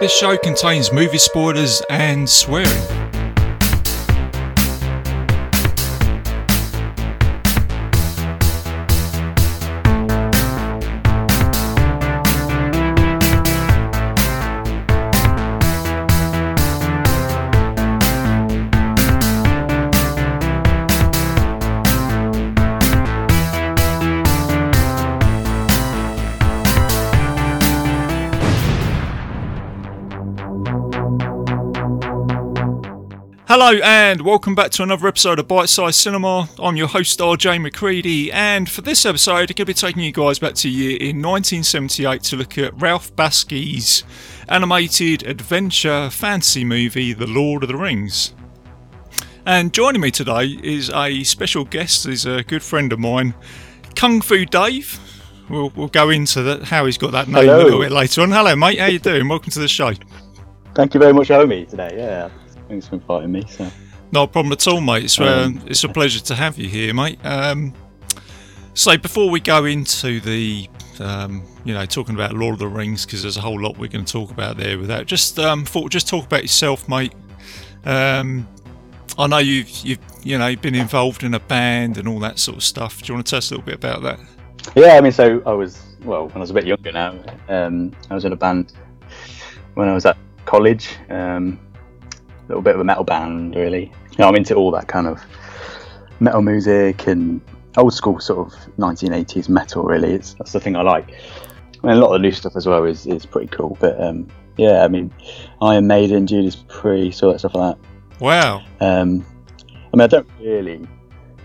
This show contains movie spoilers and swearing. Hello and welcome back to another episode of Bite Size Cinema. I'm your host RJ McCready, and for this episode, I'm going to be taking you guys back to a year in 1978 to look at Ralph Bakski's animated adventure fantasy movie, The Lord of the Rings. And joining me today is a special guest, is a good friend of mine, Kung Fu Dave. We'll, we'll go into that, how he's got that name Hello. a little bit later on. Hello, mate. How you doing? Welcome to the show. Thank you very much me today. Yeah, thanks for inviting me. So, No problem at all, mate. It's, Um, um, it's a pleasure to have you here, mate. Um, so before we go into the, um, you know, talking about Lord of the Rings, because there's a whole lot we're going to talk about there with that. Just um, thought, just talk about yourself, mate. Um, I know you've, you've, you know, you've been involved in a band and all that sort of stuff. Do you want to tell us a little bit about that? yeah, I mean, so I was well when I was a bit younger now. Um, I was in a band when I was at college. Um, little bit of a metal band, really. You know, I'm into all that kind of metal music and old school sort of 1980s metal. Really, it's that's the thing I like. I mean, a lot of the new stuff as well is, is pretty cool. But um, yeah, I mean, Iron Maiden, Judas Priest, all that stuff like that. Wow. Um, I mean, I don't really,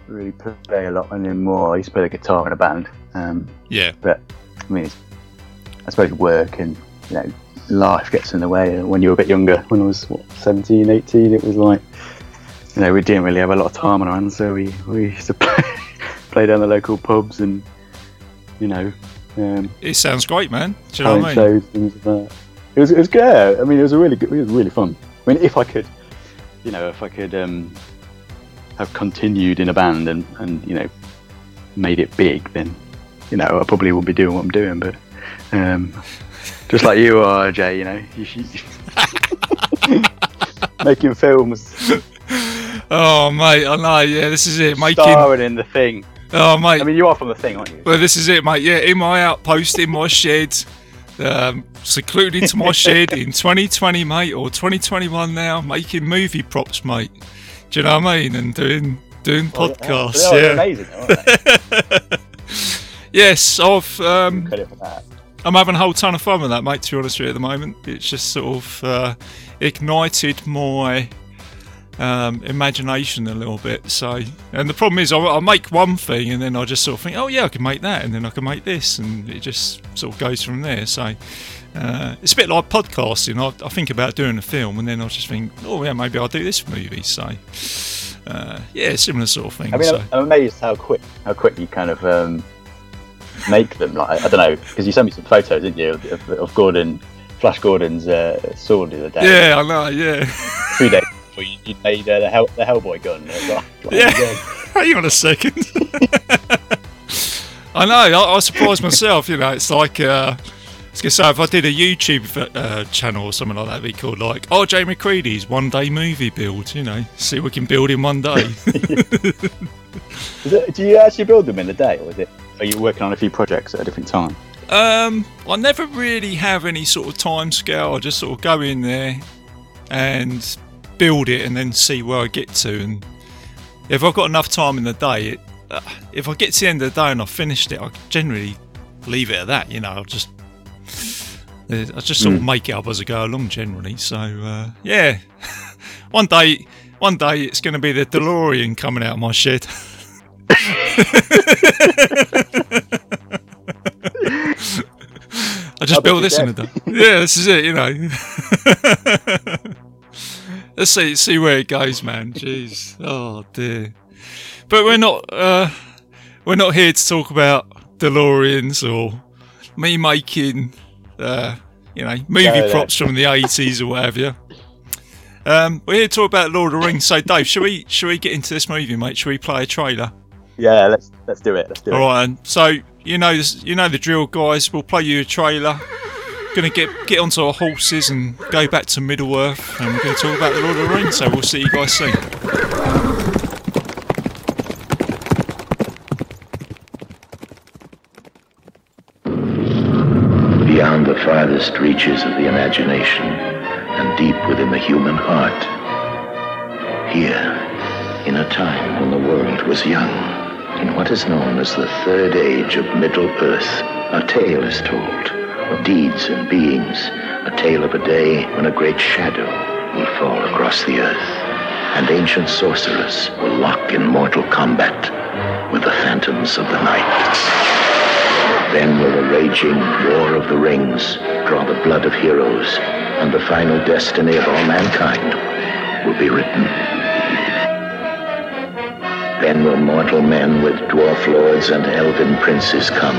really play a lot anymore. I used to play the guitar in a band, um, Yeah. but I mean, it's, I suppose work and you know life gets in the way. When you were a bit younger, when I was what 17, 18, it was like you know we didn't really have a lot of time on our hands, so we we used to play, play down the local pubs and you know um, It sounds great, man. Do you know what I mean? shows things like that. It was it was good. I mean, it was a really good. It was really fun. I mean, if I could, you know, if I could um, have continued in a band and and you know made it big, then you know I probably wouldn't be doing what I'm doing. But um, just like you are, Jay, you know, you should, making films, Oh, mate, I know. Yeah, this is it. Making. starring in the thing. Oh, mate. I mean, you are from the thing, aren't you? Well, this is it, mate. Yeah, in my outpost, in my shed, um, secluded to my shed in 2020, mate, or 2021 now, making movie props, mate. Do you know what I mean? And doing doing podcasts. They are yeah. amazing. Aren't they? Yes, I've um, Credit for that. I'm having a whole ton of fun with that, mate. To be honest with you, at the moment, it's just sort of uh, ignited my um, imagination a little bit. So, and the problem is, I, I make one thing, and then I just sort of think, oh yeah, I can make that, and then I can make this, and it just sort of goes from there. So. Uh, it's a bit like podcasting. I, I think about doing a film, and then I just think, oh yeah, maybe I'll do this movie. So, uh, yeah, similar sort of thing. I mean, so. I'm, amazed how quick how quick you kind of um, make them. Like I don't know, because you sent me some photos, didn't you, of, of, of Gordon, Flash Gordon's uh, sword the other day. yeah, I know. Yeah. Three days before you, you made uh, the, Hell, the Hellboy gun. Like, like, Yeah. yeah. Hang on a second. I know. I, I surprised myself. You know, it's like uh, I was gonna say if I did a YouTube uh, channel or something like that, it'd be called like RJ McCready's one day movie build. You know, see what we can build in one day. Is it, do you actually build them in the day, or is it? Are you working on a few projects at a different time? um, I never really have any sort of time scale. I just sort of go in there and build it, and then see where I get to. And if I've got enough time in the day, it, uh, if I get to the end of the day and I've finished it, I generally leave it at that. You know, I'll just I just sort of make it up as I go along generally. So uh, yeah, one day, one day it's going to be the DeLorean coming out of my shed. I just built this in a day. Yeah, this is it. You know. Let's see see where it goes, man. Jeez. Oh dear. But we're not uh, we're not here to talk about DeLoreans or me making uh, you know movie No, no. props from the eighties or whatever. Um, we're here to talk about Lord of the Rings. So, Dave, should we should we get into this movie, mate? Should we play a trailer? Yeah, let's let's do it. Let's do All it. right. And so you know you know the drill, guys. We'll play you a trailer. going to get get onto our horses and go back to Middle Earth, and we're going to talk about the Lord of the Rings. So we'll see you guys soon. beyond the farthest reaches of the imagination and deep within the human heart. Here, in a time when the world was young, in what is known as the Third Age of Middle Earth, a tale is told of deeds and beings, a tale of a day when a great shadow will fall across the earth, and ancient sorcerers will lock in mortal combat with the phantoms of the night. Then will the raging war of the rings draw the blood of heroes, and the final destiny of all mankind will be written. Then will mortal men with dwarf lords and elven princes come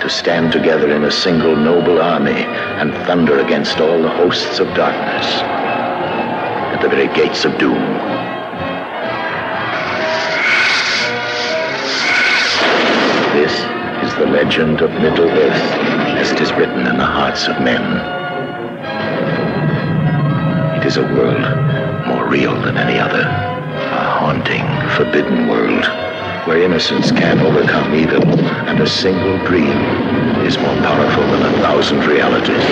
to stand together in a single noble army and thunder against all the hosts of darkness at the very gates of doom. This is the legend of Middle Earth as it is written in the hearts of men. Is a world more real than any other, a haunting, forbidden world where innocence can overcome evil and a single dream is more powerful than a thousand realities.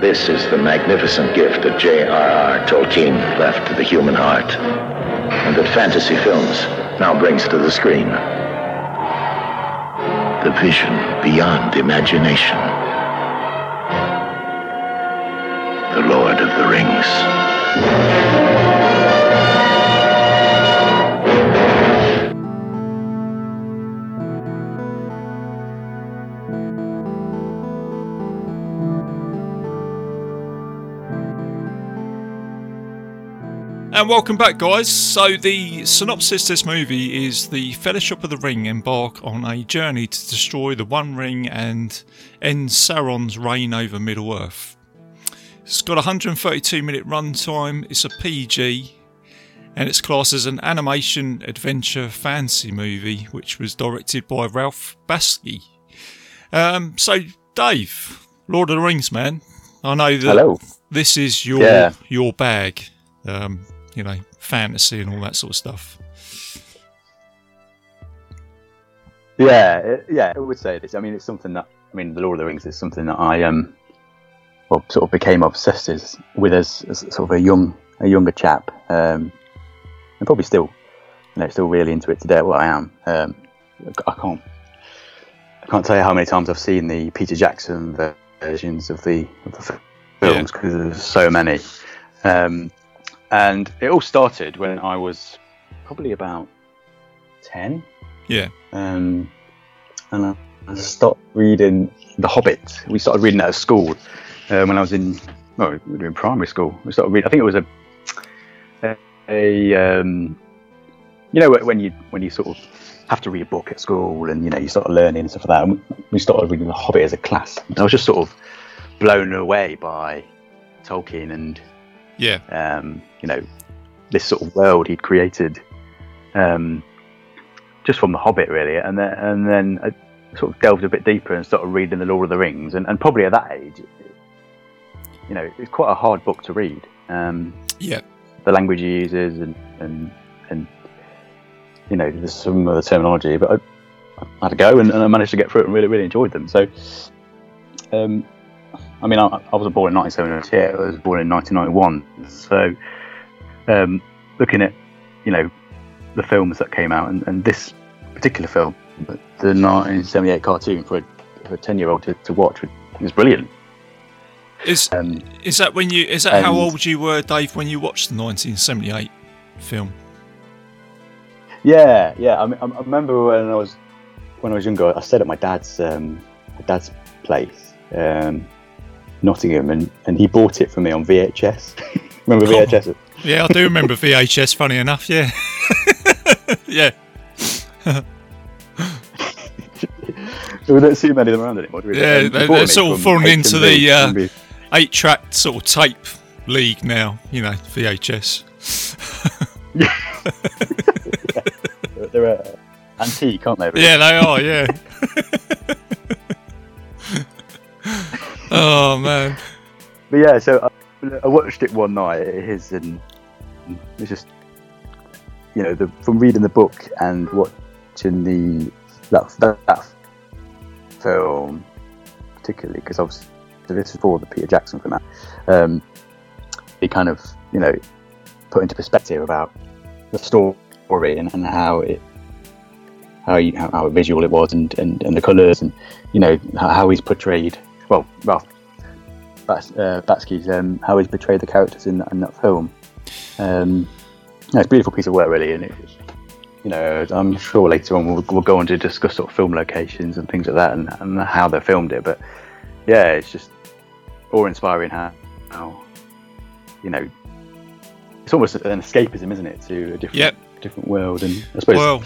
This is the magnificent gift that J.R.R. Tolkien left to the human heart and that fantasy films now brings to the screen the vision beyond imagination. The Rings. And welcome back, guys. So, the synopsis this movie is the Fellowship of the Ring embark on a journey to destroy the One Ring and end Sauron's reign over Middle Earth. It's got a 132 minute runtime, it's a PG, and it's classed as an animation adventure fantasy movie, which was directed by Ralph Bakshi. Um, so, Dave, Lord of the Rings, man, I know that Hello. this is your Yeah. your bag. Um, you know, fantasy and all that sort of stuff. Yeah, it- yeah, I would say this. I mean, it's something that I mean, the Lord of the Rings is something that I um, well, sort of became obsessed as, with as, as sort of a young, a younger chap, um, and probably still, you know, still really into it today. Well, I am. Um, I can't, I can't tell you how many times I've seen the Peter Jackson versions of the of the films because there's so many. Um, and it all started when I was probably about ten. Yeah. Um, and I, I stopped reading The Hobbit. We started reading that at school um, when I was in, well, we were in primary school. We started reading. I think it was a, a, um, you know, when you when you sort of have to read a book at school and you know you start learning and stuff like that. And we- started reading The Hobbit as a class. I was just sort of blown away by Tolkien and Yeah. um, you know, this sort of world he'd created, um, just from The Hobbit, really. And then, and then I sort of delved a bit deeper and started reading The Lord of the Rings. And, and probably at that age, you know, it's quite a hard book to read. Um, Yeah. the language he uses and, and, and you know, there's some of the terminology, but I, I had a go and, and I managed to get through it and really, really enjoyed them. So, um, I mean, I, I was born in 1978. I was born in 1991. So, um, looking at, you know, the films that came out and, and this particular film, the 1978 cartoon for a, for a 10 year old to, to watch was brilliant. Is Um, is that when you is that how old you were, Dave, when you watched the 1978 film? Yeah, yeah. I, mean, I remember when I was when I was younger, I stayed at my dad's um, my dad's place, um, Nottingham, and, and he bought it for me on VHS. remember Oh. VHS? Yeah, I do remember VHS. Funny enough, yeah, yeah. we don't see many of them around anymore. do we? Yeah, they, they're me sort of fallen into the, uh? Eight track sort of tape league now. You know, VHS. They're, they're uh, antique, aren't they? Yeah, they are. Yeah. oh man. But yeah, so I, I watched it one night at his, and it's just, you know, the, from reading the book and watching the that that, that film, particularly because obviously this is before the Peter Jackson out. Um, it kind of, you know, put into perspective about the story and, and how it how, you, how how visual it was and, and, and the colours and you know how, he's portrayed well Ralph Bats, uh, Batsky's um, how he's portrayed the characters in that, in that film um, it's a beautiful piece of work really and it, you know I'm sure later on we'll, we'll go on to discuss sort of film locations and things like that and, and how they filmed it but yeah it's just awe-inspiring how, how you know it's almost an escapism isn't it to a different Yep. different world and I suppose Well,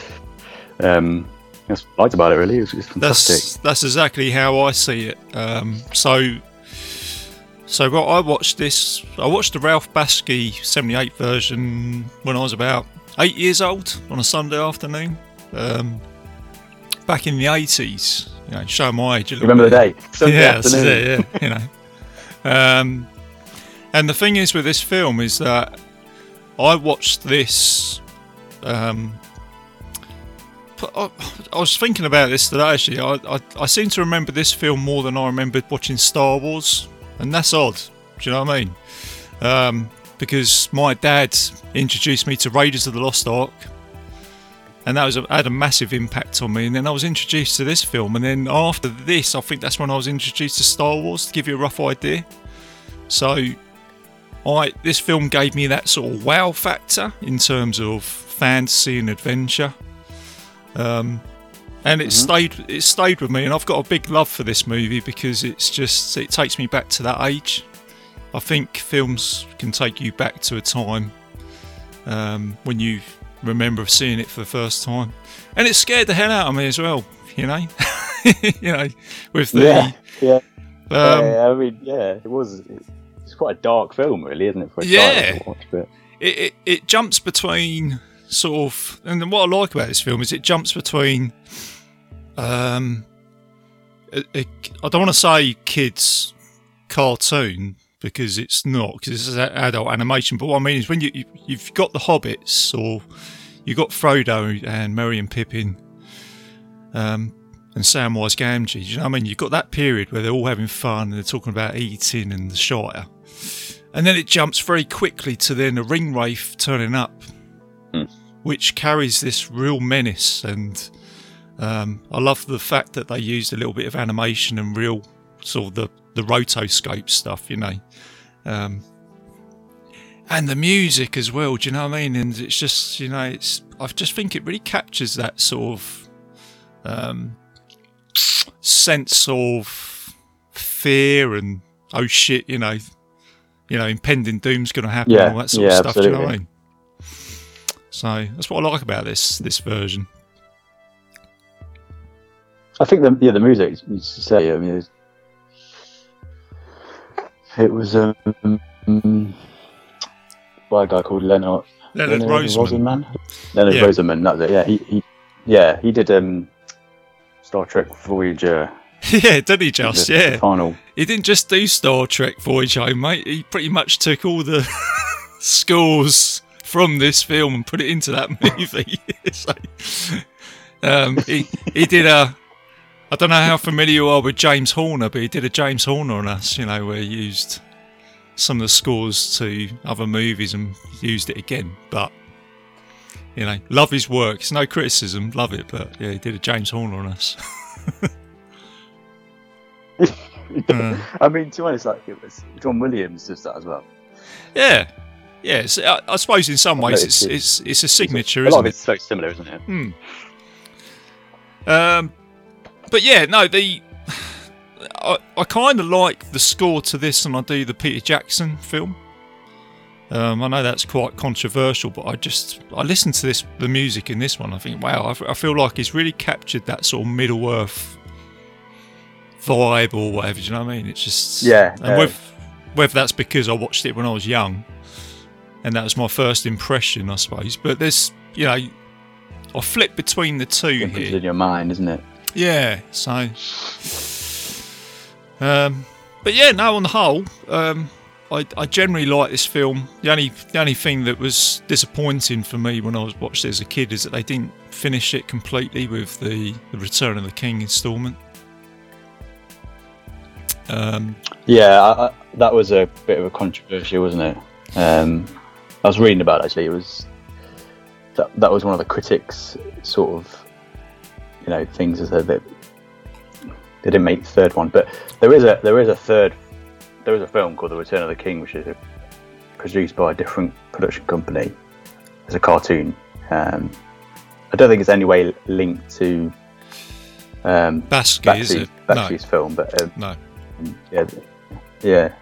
um, that's what I liked about it. Really, it was, it was fantastic. that's that's exactly how I see it. Um, so, so well, I watched this. I watched the Ralph Baskey '78 version when I was about eight years old on a Sunday afternoon, um, back in the '80s. You know, show my age. Remember bit. the day? Sunday yeah, afternoon. it, yeah, you know. Um, and the thing is with this film is that I watched this. Um, I, was thinking about this today. Actually, I, I I seem to remember this film more than I remembered watching Star Wars, and that's odd. Do you know what I mean? Um, because my dad introduced me to Raiders of the Lost Ark, and that was a, had a massive impact on me. And then I was introduced to this film, and then after this, I think that's when I was introduced to Star Wars. To give you a rough idea, so I this film gave me that sort of wow factor in terms of fantasy and adventure. Um, and it stayed it stayed with me, and I've got a big love for this movie because it's just it takes me back to that age. I think films can take you back to a time um, when you remember seeing it for the first time, and it scared the hell out of me as well. You know, you know, with the Yeah, yeah. um, yeah, I mean, yeah, it was. It's quite a dark film, really, isn't it? For a Yeah. watch, but it, it, it jumps between sort of and then what I like about this film is it jumps between um a, a, I don't want to say kids cartoon because it's not because it's adult animation. But what I mean is when you, you you've got the hobbits or you've got Frodo and Merry and Pippin um and Samwise Gamgee you know what I mean? You've got that period where they're all having fun and they're talking about eating and the Shire. And then it jumps very quickly to then a ring wraith turning up, which carries this real menace. And um, I love the fact that they used a little bit of animation and real sort of the, the rotoscope stuff, you know. Um, and the music as well, do you know what I mean? And it's just, you know, it's I just think it really captures that sort of um, sense of fear and oh shit, you know, you know, impending doom's going to happen, Yeah, all that sort yeah, of stuff. Do you know what I absolutely. mean? So that's what I like about this this version. I think the yeah the music you say. I mean, it was, um, by a guy called Leonard Leonard Roseman. Rosenman. Leonard Yeah. Rosenman. That's it. Yeah, he, he yeah he did um, Star Trek Voyager. yeah, did he just? Yeah. final. He didn't just do Star Trek Voyage Home, mate. He pretty much took all the scores from this film and put it into that movie. so, um, he, he did a. I don't know how familiar you are with James Horner, but he did a James Horner on us, you know, where he used some of the scores to other movies and used it again. But, you know, love his work. It's no criticism, love it, but yeah, he did a James Horner on us. Uh. I mean, to be honest, like it was John Williams does that as well. Yeah, yeah. It's, I, I suppose in some ways it's it's it's a signature, a lot isn't of it's very similar, isn't it? Hmm. Um, but yeah, no. The I, I kind of like the score to this, than I do the Peter Jackson film. Um, I know that's quite controversial, but I just I listen to this the music in this one. I think, wow, I feel like he's really captured that sort of Middle Earth vibe or whatever. Do you know what I mean? It's just Yeah, and yeah. whether, whether that's because I watched it when I was young, and that was my first impression, I suppose. But there's, you know, I flip between the two It's here. in your mind, isn't it? Yeah, so. Um, but yeah, no, on the whole, um, I, I generally like this film. The only the only thing that was disappointing for me when I was watched it as a kid is that they didn't finish it completely with the, the Return of the King installment. Um, Yeah, I, I, that was a bit of a controversy, wasn't it? Um, I was reading about it, actually. It was that that was one of the critics' sort of you know things as that they didn't make the third one, but there is a there is a third there is a film called The Return of the King, which is produced by a different production company as a cartoon. Um, I don't think it's any way linked to um, Basky, is? No, film, but um, no. yeah, yeah.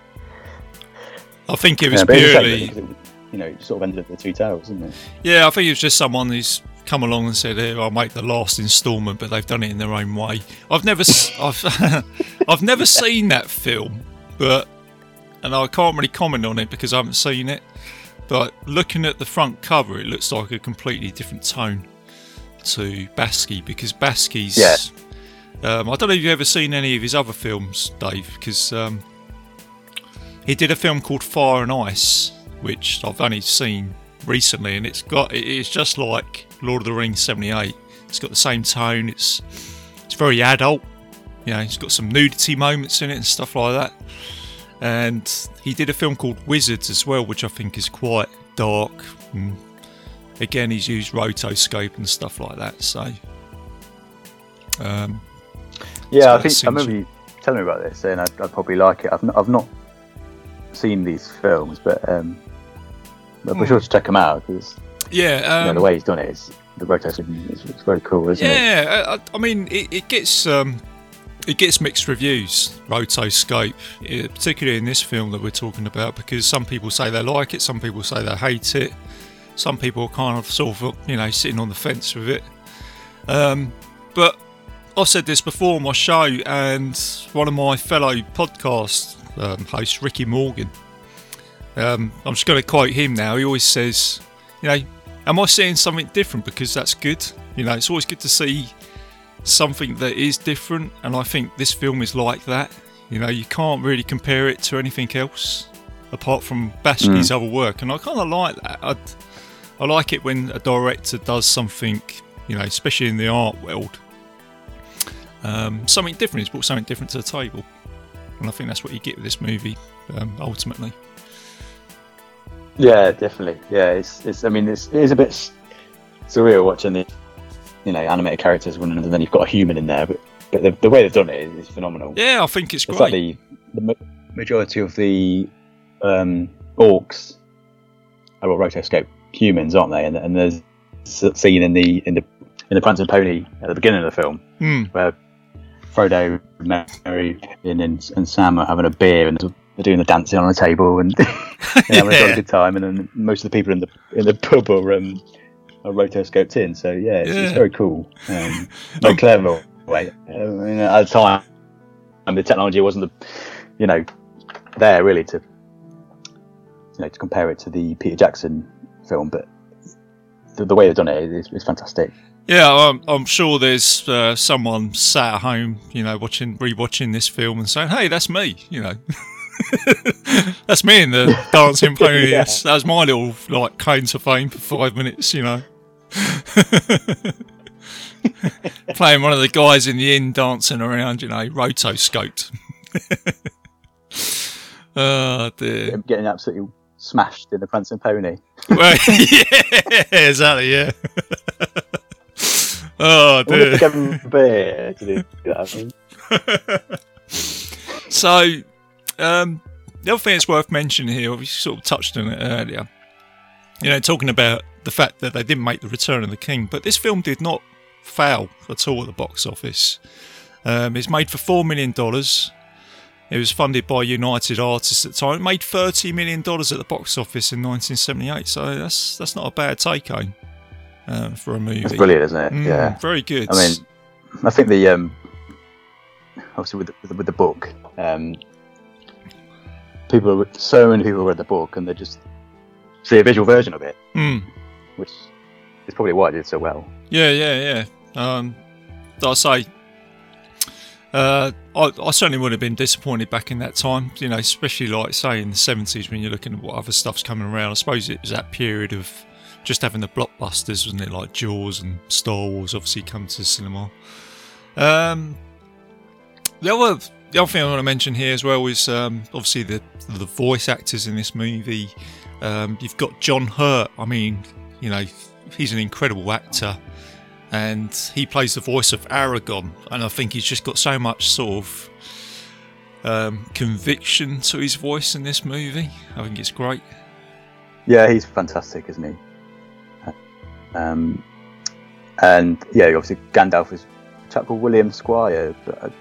I think it was Yeah, but it's a shame purely. it, you know, it sort of ended at the two towers, isn't it? Yeah, I think it was just someone who's come along and said, "Here, I'll make the last instalment," but they've done it in their own way. I've never, I've, I've never seen that film, but and I can't really comment on it because I haven't seen it. But looking at the front cover, it looks like a completely different tone to Basky because Basky's. Yeah. Um, I don't know if you've ever seen any of his other films, Dave, because um, he did a film called Fire and Ice, which I've only seen recently, and it's got it is just like Lord of the Rings '78. It's got the same tone. It's it's very adult. You know, it's got some nudity moments in it and stuff like that. And he did a film called Wizards as well, which I think is quite dark. And again, he's used rotoscope and stuff like that. So, um, Yeah, I think I remember you telling me about this, and I'd, I'd probably like it. I've not, I've not seen these films, but um, but be sure to check him out because yeah, you know, um, the way he's done it is the rotoscope is it's very cool, isn't it? Yeah, I, I mean, it, it gets um, it gets mixed reviews. Rotoscope, eh, particularly in this film that we're talking about, because some people say they like it, some people say they hate it, some people are kind of sort of you know sitting on the fence with it. Um, but I've said this before on my show, and one of my fellow podcast um, hosts, Ricky Morgan. Um, I'm just going to quote him now. He always says, you know, am I seeing something different? Because that's good. You know, it's always good to see something that is different, and I think this film is like that. You know, you can't really compare it to anything else apart from Bashki's other work, and I kind of like that. i I like it when a director does something, you know, especially in the art world, um, something different. He's brought something different to the table, and I think that's what you get with this movie um, ultimately. Yeah, definitely. Yeah, it's, it's I mean, it's, it is a bit surreal watching the, you know, animated characters running, and then you've got a human in there. But, but the, the way they've done it is, phenomenal. Yeah, I think it's It's great. like the, the majority of the um, orcs are rotoscope humans, aren't they? And, and there's a scene in the in the in the Prancing Pony at the beginning of the film Hmm. where Frodo, Merry, and, and, and Sam are having a beer and they're doing the dancing on the table and they're having a good time. And then most of the people in the in the pub are um, are rotoscoped in. So yeah, it's, Yeah. it's very cool. Um, very Um, clever way. I mean, at the time, and the technology wasn't the, you know, there really to, you know, to compare it to the Peter Jackson film, but the, the way they've done it is, is fantastic. Yeah, I'm, I'm sure there's uh, someone sat at home, you know, watching, rewatching this film and saying, "Hey, that's me," you know. that's me in the dancing pony. Yeah. That was my little like claim to fame for five minutes, you know. Playing one of the guys in the inn dancing around, you know, rotoscoped. oh dear. Getting absolutely smashed in the Prancing Pony. Well, yeah, exactly, yeah. oh dear. if they gave him a beer to do that. So, um, the other thing that's worth mentioning here, we sort of touched on it earlier. You know, talking about the fact that they didn't make the Return of the King, but this film did not fail at all at the box office. Um, it's made for four million dollars. It was funded by United Artists at the time. It made thirty million dollars at the box office in 1978. So that's that's not a bad take home um, for a movie. it's brilliant, isn't it? Mm, yeah. very good. I mean, I think the um, obviously with the, with the book, um, people, so many people read the book and they just see a visual version of it, Mm. which is probably why it did so well. Yeah, yeah, yeah. Um, I say, Uh, I, I certainly would have been disappointed back in that time, you know, especially like say in the seventies when you're looking at what other stuff's coming around. I suppose it was that period of just having the blockbusters, wasn't it? Like Jaws and Star Wars, obviously come to the cinema. Um, the other the other thing I want to mention here as well is um, obviously the the voice actors in this movie. Um, you've got John Hurt. I mean, you know, he's an incredible actor, and he plays the voice of Aragorn. And I think he's just got so much sort of um, conviction to his voice in this movie. I think it's great. Yeah, he's fantastic, isn't he? Um, and yeah, obviously Gandalf is a chap called William Squire. But I,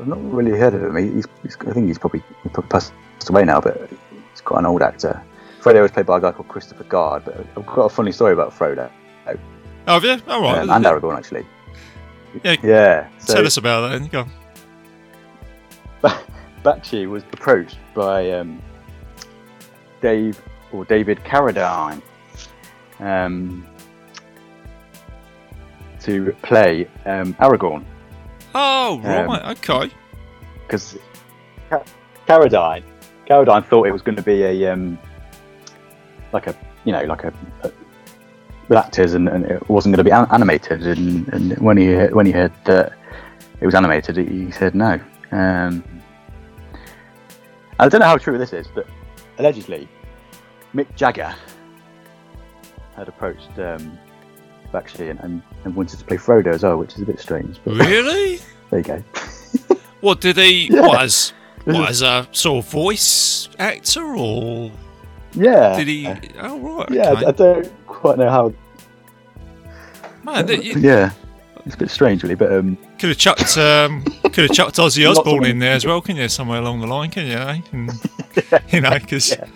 I've not really heard of him. He's, he's, I think he's probably, he's probably passed away now, but he's quite an old actor. Frodo was played by a guy called Christopher Guard, but I've got a funny story about Frodo Oh yeah, all right. um, and Aragorn actually. Yeah. Yeah. So Tell us about that. Then. Go. on. Bakshi was approached by um, Dave or David Carradine um, to play um, Aragorn Oh Um, right, okay. because Carradine Carradine thought it was going to be a um, like a you know like a, a with actors and, and it wasn't going to be an- animated and, and when he when he heard that it was animated he said no um, I don't know how true this is but allegedly Mick Jagger had approached um, Bakshi and, and, and wanted to play Frodo as well which is a bit strange but Really? there you go What did he? Yeah. What as? What as a sort of voice actor or yeah did he? Oh right. yeah okay. I, I don't quite know how Man, that, you yeah, it's a bit strange, really. But um, could have chucked um, could have chucked Ozzy Osbourne in there as well, can you? Somewhere along the line, can you? Eh? And, you know, because Yeah.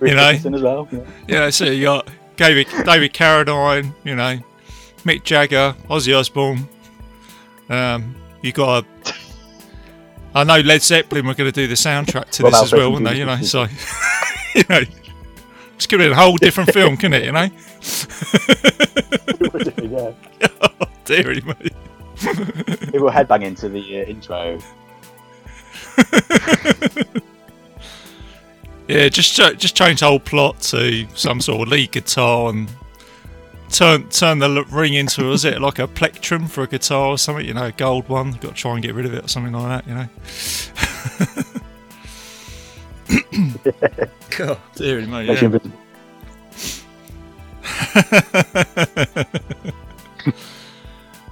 You know. Well. Yeah. yeah, so you got David David Carradine, you know, Mick Jagger, Ozzy Osbourne. Um, you got. A, I know Led Zeppelin were going to do the soundtrack to What this as well, weren't they? You know, so you know, just give it a whole different film, can it? You know, yeah. oh, dearie me. It will headbang into the uh, intro. Yeah, just ch- just change the whole plot to some sort of lead guitar and turn turn the ring into was it like a plectrum for a guitar or something? You know, a gold one. Got to try and get rid of it or something like that. You know. God, dearie me. Yeah.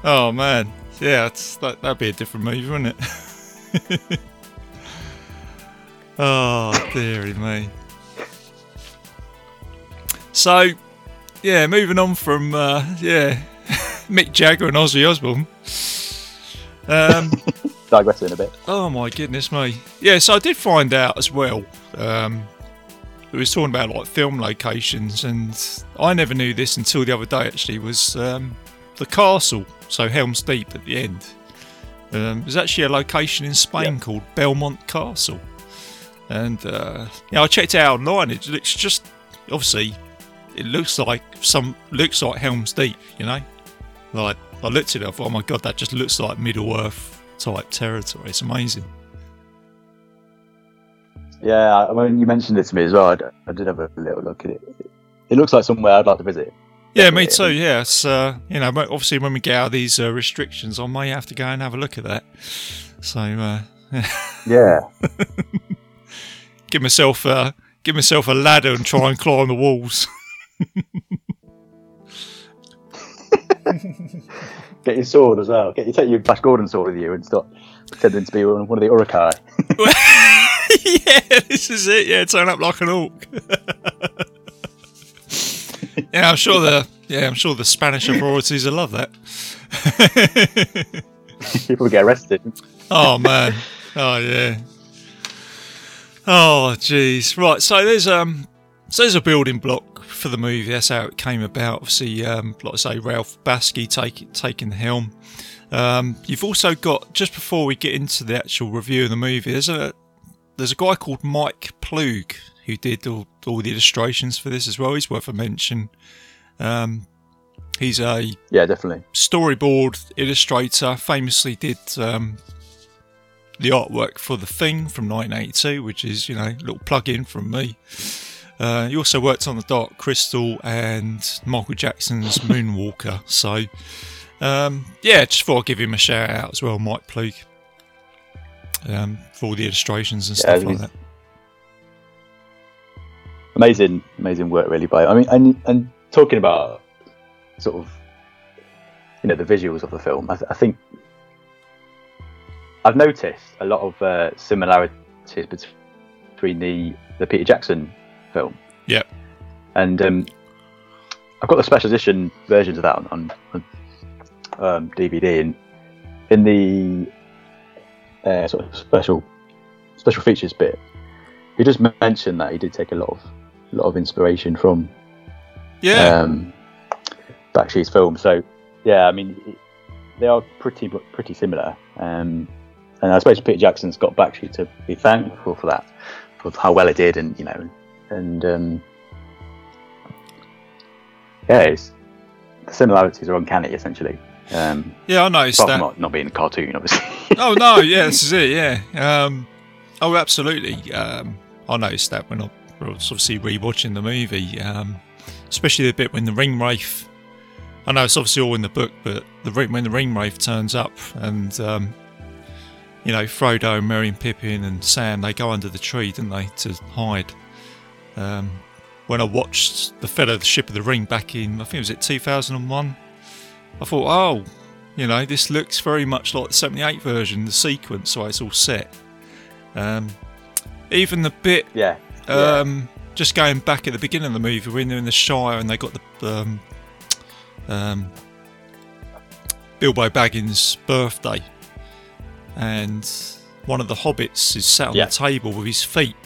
oh man, yeah, it's, that that'd be a different movie, wouldn't it? oh dearie me. So, yeah, moving on from uh, yeah, Mick Jagger and Ozzy Osbourne. Um, Digressing a bit. Oh my goodness me! Yeah, so I did find out as well. Um, it was talking about like film locations, and I never knew this until the other day. Actually, was um, the castle, so Helm's Deep at the end. Um, there's actually a location in Spain Yeah. called Belmont Castle, and uh, yeah, I checked it out online. It looks just obviously, it looks like some looks like Helm's Deep. You know, like I looked at it, I thought, oh my god, that just looks like Middle Earth type territory. It's amazing. Yeah, I mean, you mentioned it to me as well. I did have a little look at it. It looks like somewhere I'd like to visit. Yeah, me too. Yeah, it's uh, you know, obviously when we get out of these uh, restrictions, I may have to go and have a look at that. So uh, Yeah. give myself uh, give myself a ladder and try and climb the walls. Get your sword as well. Get you take your Flash Gordon sword with you and start pretending to be one one of the Uruk-hai. yeah, this is it. Yeah, turn up like an orc. yeah, I'm sure the yeah, I'm sure the Spanish authorities will love that. People get arrested. Oh man. Oh yeah. Oh jeez. Right. So there's um. So there's a building block for the movie. That's how it came about. Obviously, um, like I say, Ralph Baskey take, taking the helm. Um, you've also got just before we get into the actual review of the movie. There's a there's a guy called Mike Ploog who did all, all the illustrations for this as well. He's worth a mention. Um, He's a Yeah, definitely. storyboard illustrator. Famously did um, the artwork for The Thing from 1982, which is you know a little plug-in from me. Uh, he also worked on The Dark Crystal and Michael Jackson's Moonwalker. So um, yeah, just thought I'd give him a shout out as well, Mike Ploog, um, for all the illustrations and Yeah, stuff like that. amazing, amazing work really by. I mean, and and talking about sort of you know the visuals of the film, I, th- I think I've noticed a lot of uh, similarities between the the Peter Jackson film. Yep. And um, I've got the special edition versions of that on, on, on um, DVD, and in the uh, sort of special special features bit, he just mentioned that he did take a lot of a lot of inspiration from Yeah, um, Bakshi's film. So yeah, I mean it, they are pretty pretty similar. Um, and I suppose Peter Jackson's got Bakshi to be thankful for that, for how well it did, and you know, and um, yeah, it's, the similarities are uncanny essentially. Um, yeah, I noticed apart that. not, not being a cartoon, obviously. oh no, yeah, this is it. Yeah. Um, oh, absolutely. Um, I noticed that when I was obviously rewatching the movie, um, especially the bit when the ring wraith. I know it's obviously all in the book, but the ring, when the ring wraith turns up and um, you know Frodo, and Merry, and Pippin, and Sam they go under the tree, didn't they, to hide. Um, when I watched the Fellowship of the Ring back in, I think it was it 2001. I thought, oh, you know, this looks very much like the 78 version, the sequence, so it's all set. Um, even the bit, yeah, yeah. um, just going back at the beginning of the movie when they're in the Shire and they got the um, um, Bilbo Baggins' birthday, and one of the hobbits is sat on Yeah. the table with his feet.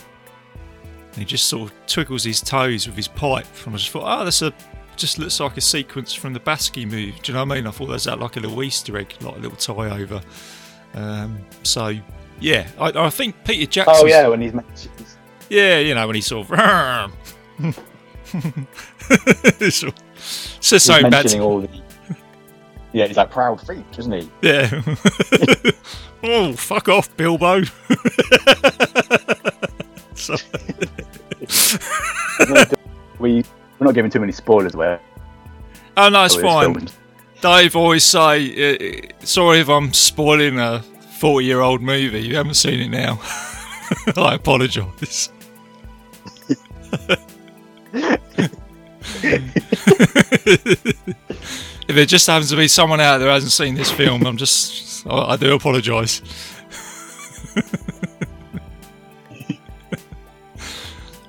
He just sort of twiggles his toes with his pipe, and I just thought, oh, that's a just looks like a sequence from the Basque movie. Do you know what I mean? I thought that's that like a little Easter egg, like a little tie over. Um, so yeah, I, I think Peter Jackson. oh yeah, when he's Yeah, you know, when he sort of. all- says he's something bad. all the yeah, he's like proud feet, isn't he? Yeah. oh, fuck off, Bilbo. so, we we're not giving too many spoilers away. oh, no, it's fine. film. Dave always say, sorry if I'm spoiling a 40 year old movie. You haven't seen it now. I apologise. if it just happens to be someone out there who hasn't seen this film, I'm just, I, I do apologise.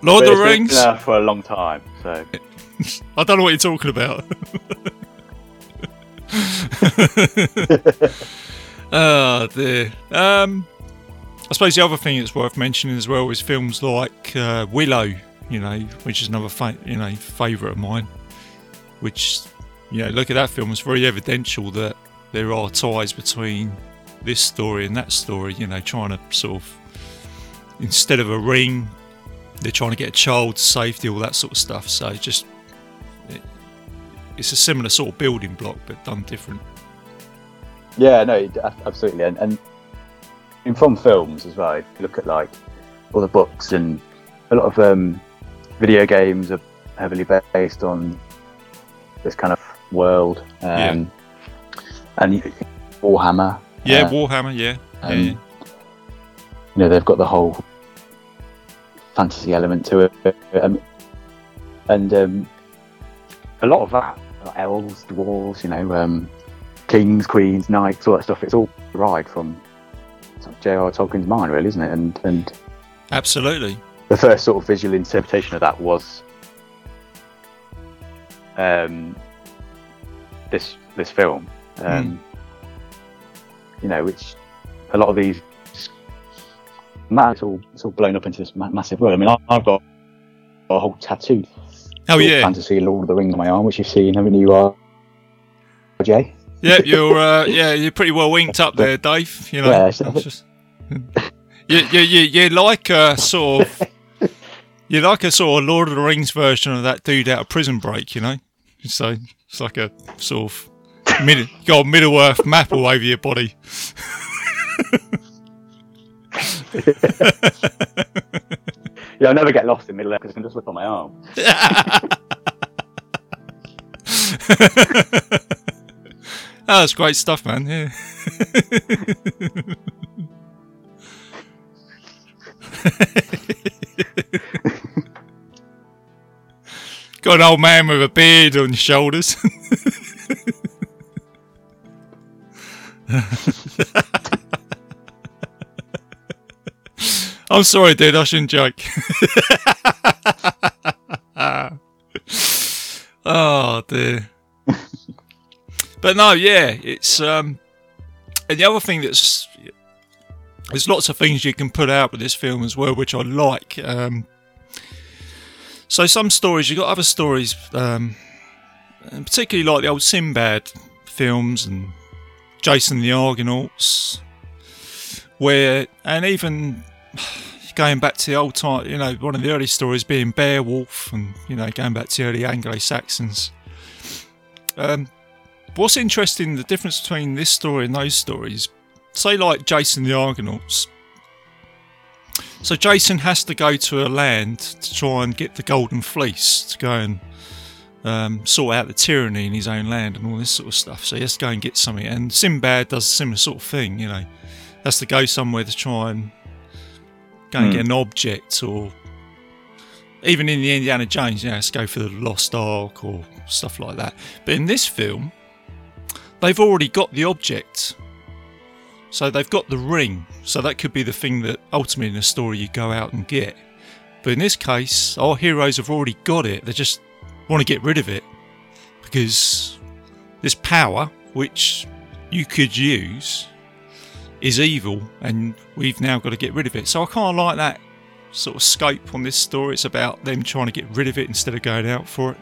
Lord of the it's been Rings? for a long time, so I don't know what you're talking about. oh dear. Um, I suppose the other thing that's worth mentioning as well is films like uh, Willow, you know, which is another fa- you know favourite of mine. Which, you know, look at that film. It's very evidential that there are ties between this story and that story. You know, trying to sort of instead of a ring, they're trying to get a child to safety, all that sort of stuff. So just it, it's a similar sort of building block, but done different. yeah, no, absolutely, and, and in from films as well. If you look at like all the books and a lot of um, video games are heavily based on this kind of world. Um, And Warhammer, Yeah, uh, Warhammer. Yeah, um, yeah, you know they've got the whole fantasy element to it, um, and um, a lot of that, like elves, dwarves, you know, um, kings, queens, knights, all that stuff. It's all derived from sort of J.R. Tolkien's mind, really, isn't it? And and absolutely. the first sort of visual interpretation of that was um, this this film. Um, You know, which a lot of these it's all it's all blown up into this massive world. I mean, I've got a whole tattoo. Oh yeah, fantasy Lord of the Rings on my arm, which you've seen, haven't you, uh, Jay? yeah. You're uh, yeah, you're pretty well winked up there, Dave. You know, Yeah, just- you, you, you, you like a sort of you like a sort of Lord of the Rings version of that dude out of Prison Break, you know. So It's like a sort of mid, got a Middle Earth map all over your body. Yeah, I'll never get lost in Middle Earth because I can just look on my arm. Oh, that's great stuff, man. Yeah. Got an old man with a beard on his shoulders. I'm sorry, dude. I shouldn't joke. oh dear. But no, yeah, it's um, and the other thing that's there's lots of things you can put out with this film as well, which I like. Um, so some stories you've got other stories, um, and particularly like the old Sinbad films and Jason the Argonauts, where and even going back to the old time, you know, one of the early stories being Beowulf, and you know, going back to early Anglo Saxons. Um, what's interesting, the difference between this story and those stories, say like Jason the Argonauts. So Jason has to go to a land to try and get the Golden Fleece to go and um, sort out the tyranny in his own land and all this sort of stuff. So he has to go and get something. And Sinbad does a similar sort of thing, you know, has to go somewhere to try and go and Hmm. get an object or even in the Indiana Jones, you know, to go for the Lost Ark or stuff like that. But in this film, they've already got the object. So they've got the ring. So that could be the thing that ultimately in the story you go out and get. But in this case, our heroes have already got it. They just want to get rid of it. Because this power, which you could use, is evil and we've now got to get rid of it. So I kind of like that sort of scope on this story. It's about them trying to get rid of it instead of going out for it.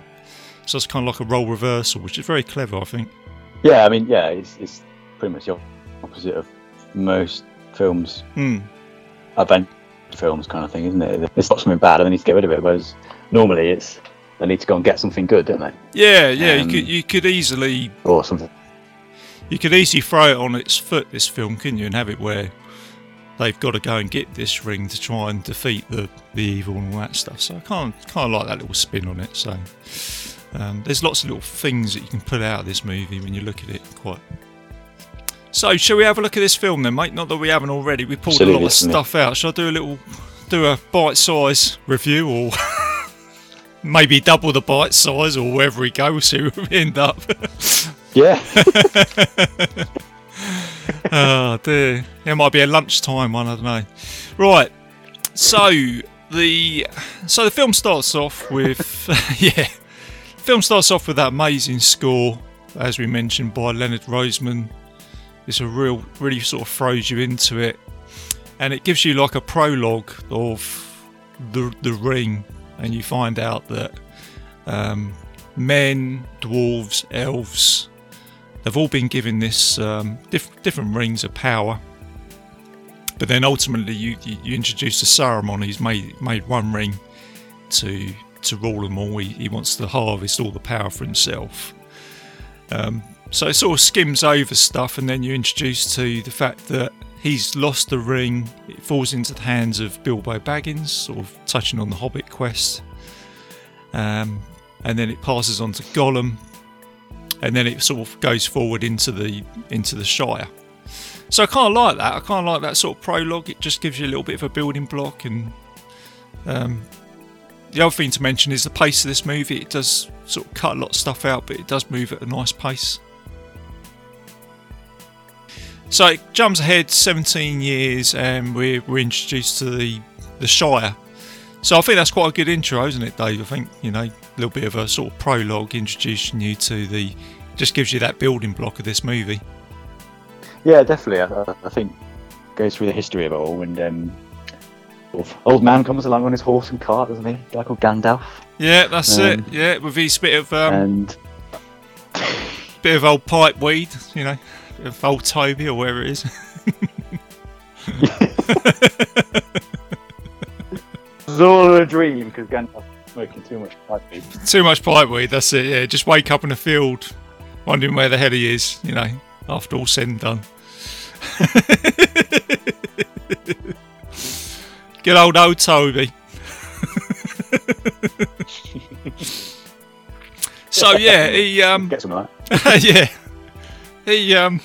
So it's kind of like a role reversal, which is very clever, I think. Yeah, I mean, yeah, it's, it's pretty much the opposite of most films, Hmm. adventure films kind of thing, isn't it? They stop something bad and they need to get rid of it, whereas normally it's they need to go and get something good, don't they? Yeah, yeah. Um, you could you could easily Or something. You could easily throw it on its foot this film, couldn't you, and have it where they've got to go and get this ring to try and defeat the, the evil and all that stuff. So I kind of kind of like that little spin on it. So um, there's lots of little things that you can pull out of this movie when you look at it. Quite. So shall we have a look at this film then, mate? Not that we haven't already. We pulled a lot of isn't it? stuff out. Shall I do a little do a bite size review or? Maybe double the bite size, or wherever we go, we'll see where we end up. Yeah. oh dear. It might be a lunchtime one, I don't know. Right. So the so the film starts off with yeah. The film starts off with that amazing score, as we mentioned, by Leonard Rosenman. It's a real really sort of throws you into it. And it gives you like a prologue of the the ring and you find out that um, men, dwarves, elves, they've all been given this um, diff- different rings of power. But then ultimately, you, you, you introduce the Saruman. He's made made one ring to to rule them all. He, he wants to harvest all the power for himself. Um, so it sort of skims over stuff, and then you're introduced to the fact that he's lost the ring. It falls into the hands of Bilbo Baggins, sort of touching on the Hobbit quest. Um, and then it passes on to Gollum, and then it sort of goes forward into the into the Shire. So I kind of like that. I kind of like that sort of prologue. It just gives you a little bit of a building block. And um, the other thing to mention is the pace of this movie. It does sort of cut a lot of stuff out, but it does move at a nice pace. So it jumps ahead 17 years, and we're, we're introduced to the the Shire. So I think that's quite a good intro, isn't it, Dave? I think you know a little bit of a sort of prologue introducing you to the, just gives you that building block of this movie. Yeah, definitely. I, I think goes through the history of it all, and um, old man comes along on his horse and cart, doesn't he? A guy called Gandalf, Yeah, that's Um, it. Yeah, with his bit of um, and bit of old pipe weed, you know, bit of old Toby or wherever it is. it's all a dream because Gandalf Smoking too much pipe weed. Too much pipe weed. That's it. Yeah, just wake up in a field, wondering where the hell he is. You know, after all said and done. Good old old Toby. so yeah, he um Get some of that. yeah. He um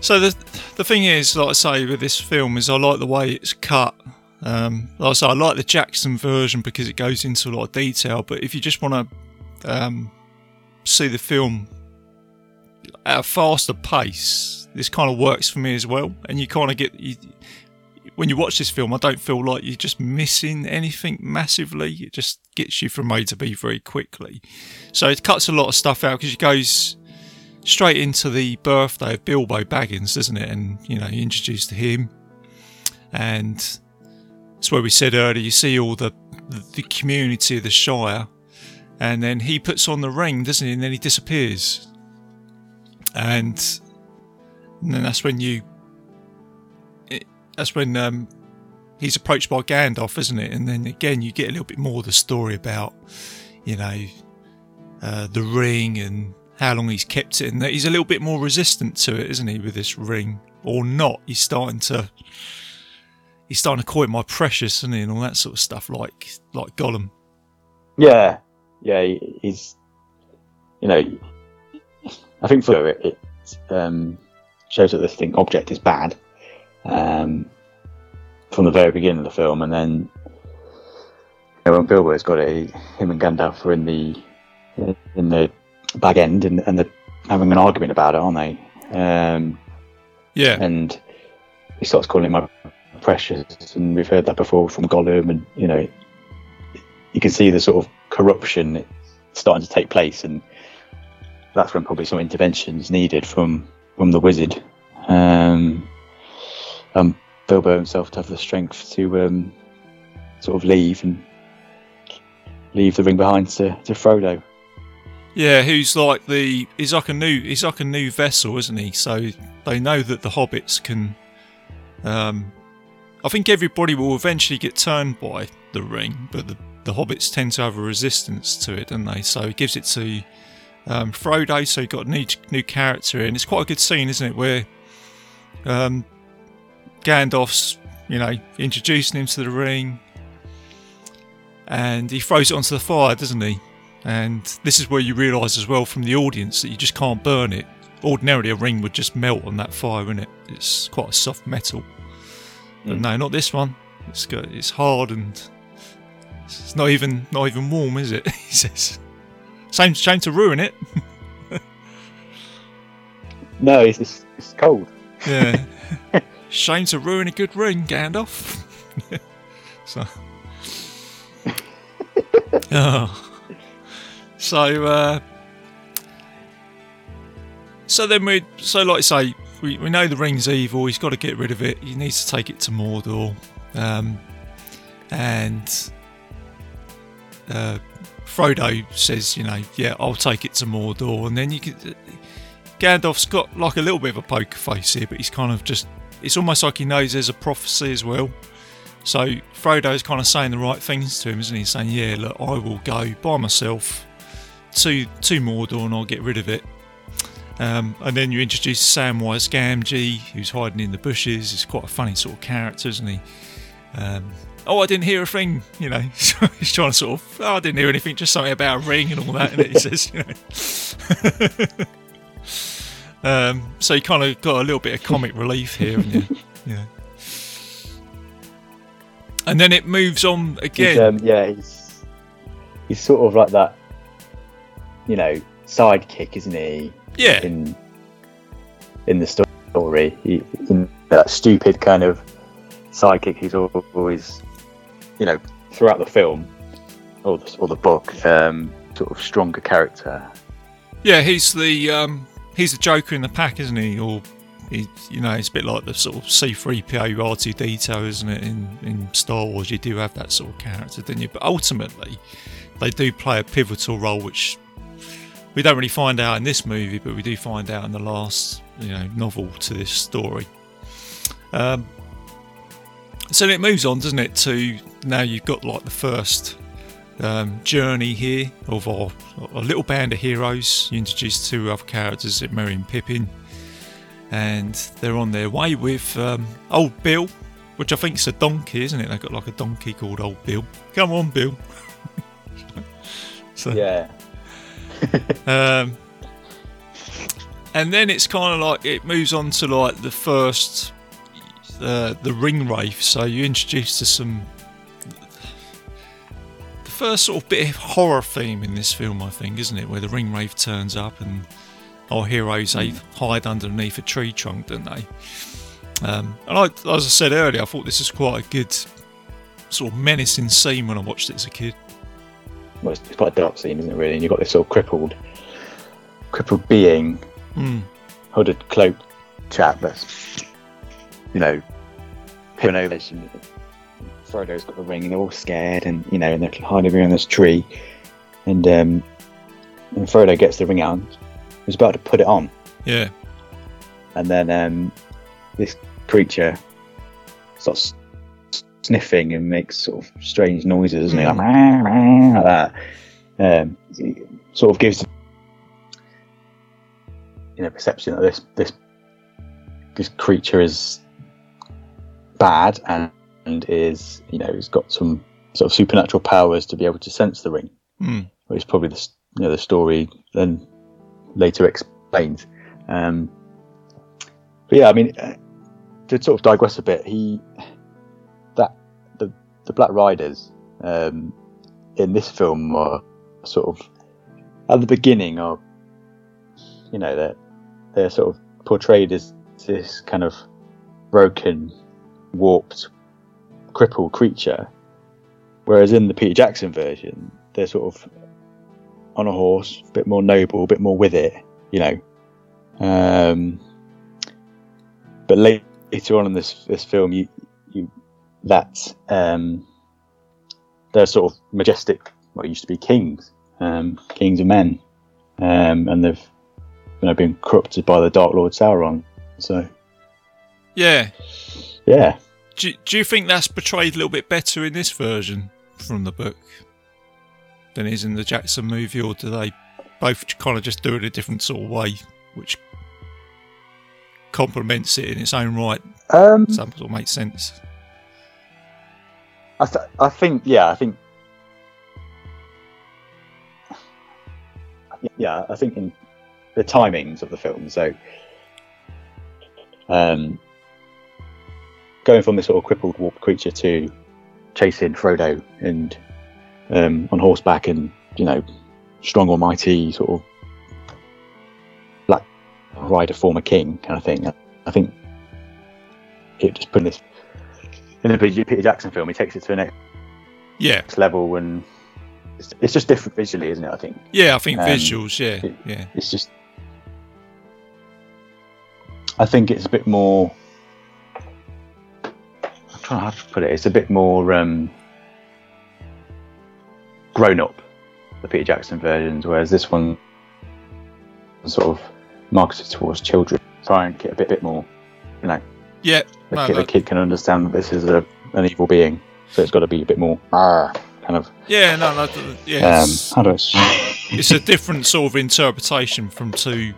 So the the thing is, like I say, with this film is I like the way it's cut. Um, like I say, I like the Jackson version because it goes into a lot of detail. But if you just want to um, see the film at a faster pace, this kind of works for me as well. And you kind of get you, when you watch this film, I don't feel like you're just missing anything massively. It just gets you from A to B very quickly. So it cuts a lot of stuff out because it goes straight into the birthday of Bilbo Baggins, doesn't it? And you know, you introduced to him, and it's where we said earlier. You see all the the community of the Shire, and then he puts on the ring, doesn't he? And then he disappears, and, and then that's when you. That's when um, he's approached by Gandalf, isn't it? And then again, you get a little bit more of the story about, you know, uh, the ring and how long he's kept it, and that he's a little bit more resistant to it, isn't he, with this ring? Or not? He's starting to he's starting to call it my precious, isn't he, and all that sort of stuff, like like Gollum. Yeah, yeah, he's, you know, I think for it, it um, shows that this thing object is bad um, from the very beginning of the film, and then you know, when Bilbo's got it, him and Gandalf are in the in the bag end, and, and they're having an argument about it, aren't they? Um, Yeah, and he starts calling him my precious, and we've heard that before from Gollum, and you know, you can see the sort of corruption starting to take place, and that's when probably some interventions needed from from the wizard, um, um, Bilbo himself to have the strength to um, sort of leave and leave the ring behind to, to Frodo. Yeah. Who's like the? He's like a new. He's like a new vessel, isn't he? So they know that the hobbits can. Um, I think everybody will eventually get turned by the ring, but the, the hobbits tend to have a resistance to it, don't they? So it gives it to um, Frodo. So you got a new new character in. It's quite a good scene, isn't it? Where um, Gandalf's, you know, introducing him to the ring, and he throws it onto the fire, doesn't he? And this is where you realise as well from the audience that you just can't burn it. Ordinarily, a ring would just melt on that fire, wouldn't it? It's quite a soft metal. But Mm. no, not this one. It's got, it's hard and it's not even not even warm, is it? he says. Same shame to ruin it. No, it's, it's, it's cold. Yeah. shame to ruin a good ring, Gandalf. so. oh. So, uh, so then we, so like I say, we, we know the ring's evil. He's got to get rid of it. He needs to take it to Mordor, um, and uh, Frodo says, you know, yeah, I'll take it to Mordor, and then you could. Gandalf's got like a little bit of a poker face here, but he's kind of just. It's almost like he knows there's a prophecy as well. So Frodo's kind of saying the right things to him, isn't he? Saying, "Yeah, look, I will go by myself to to Mordor and I'll get rid of it." Um, and then you introduce Samwise Gamgee, who's hiding in the bushes. He's quite a funny sort of character, isn't he? Um, oh, I didn't hear a thing, you know. So he's trying to sort of, oh, I didn't hear anything, just something about a ring and all that. And he says, you know. um, so you kind of got a little bit of comic relief here? Yeah. And then it moves on He's, again. um, yeah, he's he's sort of like that, you know, sidekick, isn't he? yeah, In in the story, he, in that stupid kind of sidekick. He's always, you know, throughout the film or the, or the book, um, sort of stronger character. yeah. He's the um, he's the Joker in the pack, isn't he? Or he, you know, it's a bit like the sort of C-3PO R2D2, isn't it? In in Star Wars, you do have that sort of character, don't you? But ultimately, they do play a pivotal role, which we don't really find out in this movie, but we do find out in the last, you know, novel to this story. Um, So it moves on, doesn't it? To now you've got like the first um, journey here of our, a little band of heroes. You introduce two other characters, Merry and Pippin, and they're on their way with um, old Bill, which I think is a donkey, isn't it? They've got like a donkey called Old Bill. Come on, Bill. so, Yeah. um, and then it's kind of like it moves on to like the first, uh, the ring wraith. So you introduce to some the first sort of bit of horror theme in this film, I think, isn't it? Where the ring wraith turns up and our heroes they hide underneath a tree trunk, don't they? Um, and I, as I said earlier, I thought this was quite a good sort of menacing scene when I watched it as a kid. Well, it's, it's quite a dark scene, isn't it? Really, and you've got this sort of crippled, crippled being, Mm. hooded, cloaked chap that's, you know, peering over. and Frodo's got the ring, and they're all scared, and you know, and they're hiding behind this tree, and um, and Frodo gets the ring out, and he's about to put it on, Yeah, and then um, this creature starts sniffing and makes sort of strange noises, isn't he? Like, "Rah, rah," like that. Um, it sort of gives you know perception that this this this creature is bad and, and is you know has got some sort of supernatural powers to be able to sense the ring mm. which is probably the you know the story then later explains. Um, but yeah, I mean, uh, to sort of digress a bit, he the Black Riders um, in this film are sort of at the beginning are you know they're they're sort of portrayed as this kind of broken, warped, crippled creature, whereas in the Peter Jackson version they're sort of on a horse, a bit more noble, a bit more with it, you know. Um, but later on in this this film, you that um, they're sort of majestic. What used to be kings, um, kings of men, um, and they've you know been corrupted by the Dark Lord Sauron. So yeah. yeah, Do, do you think that's portrayed a little bit better in this version from the book than is in the Jackson movie, or do they both kind of just do it a different sort of way, which complements it in its own right? um, that sort of make sense? I, th- I think yeah, I think yeah, I think in the timings of the film. So, um, going from this sort of crippled, warped creature to chasing Frodo and um, on horseback and you know strong, almighty sort of black rider, former king kind of thing. I think it just put this in the Peter Jackson film. He takes it to the next Yeah, level and it's, it's just different visually, isn't it? I think yeah. I think Um, visuals. Yeah, it- yeah, it's just. I think it's a bit more. I'm trying to how to put it. It's a bit more um, grown up, the Peter Jackson versions, whereas this one sort of marketed towards children. Try and get a bit, bit more, you know, yeah. The, No, kid, no, the kid can understand that this is a, an evil being, so it's got to be a bit more ah, kind of. yeah, no, no. Yeah, Um, it's, how do I? s- it's a different sort of interpretation from two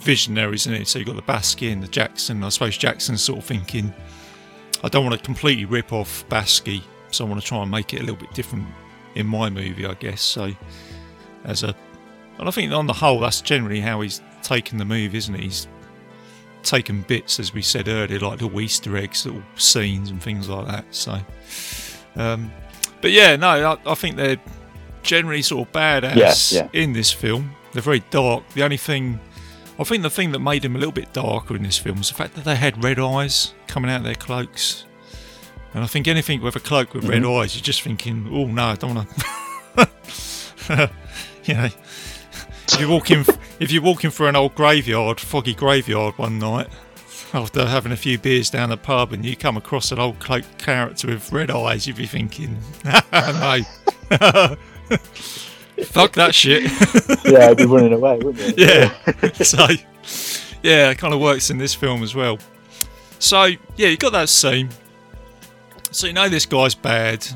visionaries, isn't it? So you've got the Bakshi and the Jackson. I suppose Jackson's sort of thinking, I don't want to completely rip off Bakshi, so I want to try and make it a little bit different in my movie, I guess. So, as a, and I think on the whole, that's generally how he's taken the move, isn't it? He's taken bits, as we said earlier, like little Easter eggs, little scenes and things like that. So, um, but yeah, no, I, I think they're generally sort of badass Yeah, in this film. They're very dark. The only thing, I think, the thing that made them a little bit darker in this film was the fact that they had red eyes coming out of their cloaks. And I think anything with a cloak with red eyes, you're just thinking, oh no, I don't want to. you know, if you're walking, if you're walking through an old graveyard, foggy graveyard one night, after having a few beers down the pub, and you come across an old cloaked character with red eyes, you'd be thinking, no, fuck that shit. yeah, I'd be running away, wouldn't you? yeah. so, yeah, it kind of works in this film as well. So, yeah, you got that scene. So you know this guy's bad.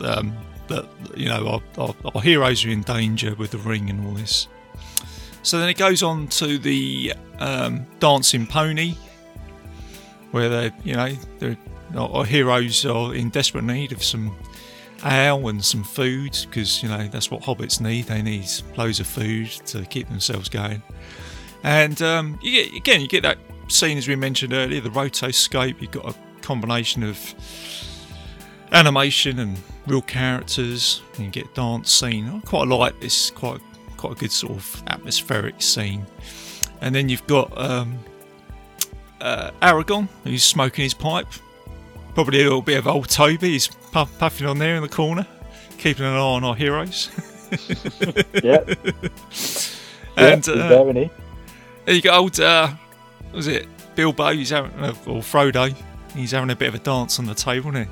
Um, that you know our, our, our heroes are in danger with the ring and all this. So then it goes on to the um, dancing pony, where they, you know, they're, our heroes are in desperate need of some ale and some food because you know that's what hobbits need. They need loads of food to keep themselves going. And um, you get again, you get that scene as we mentioned earlier, the rotoscope. You've got a combination of animation and real characters. And you get dance scene. I quite like this. Quite quite a good sort of atmospheric scene. And then you've got um, uh, Aragorn, who's smoking his pipe. Probably a little bit of old Toby. He's puff, puffing on there in the corner, keeping an eye on our heroes. yeah. and yeah, uh, there, isn't he? There you got old, uh, what was it Bilbo? He's having, or Frodo. He's having a bit of a dance on the table, he?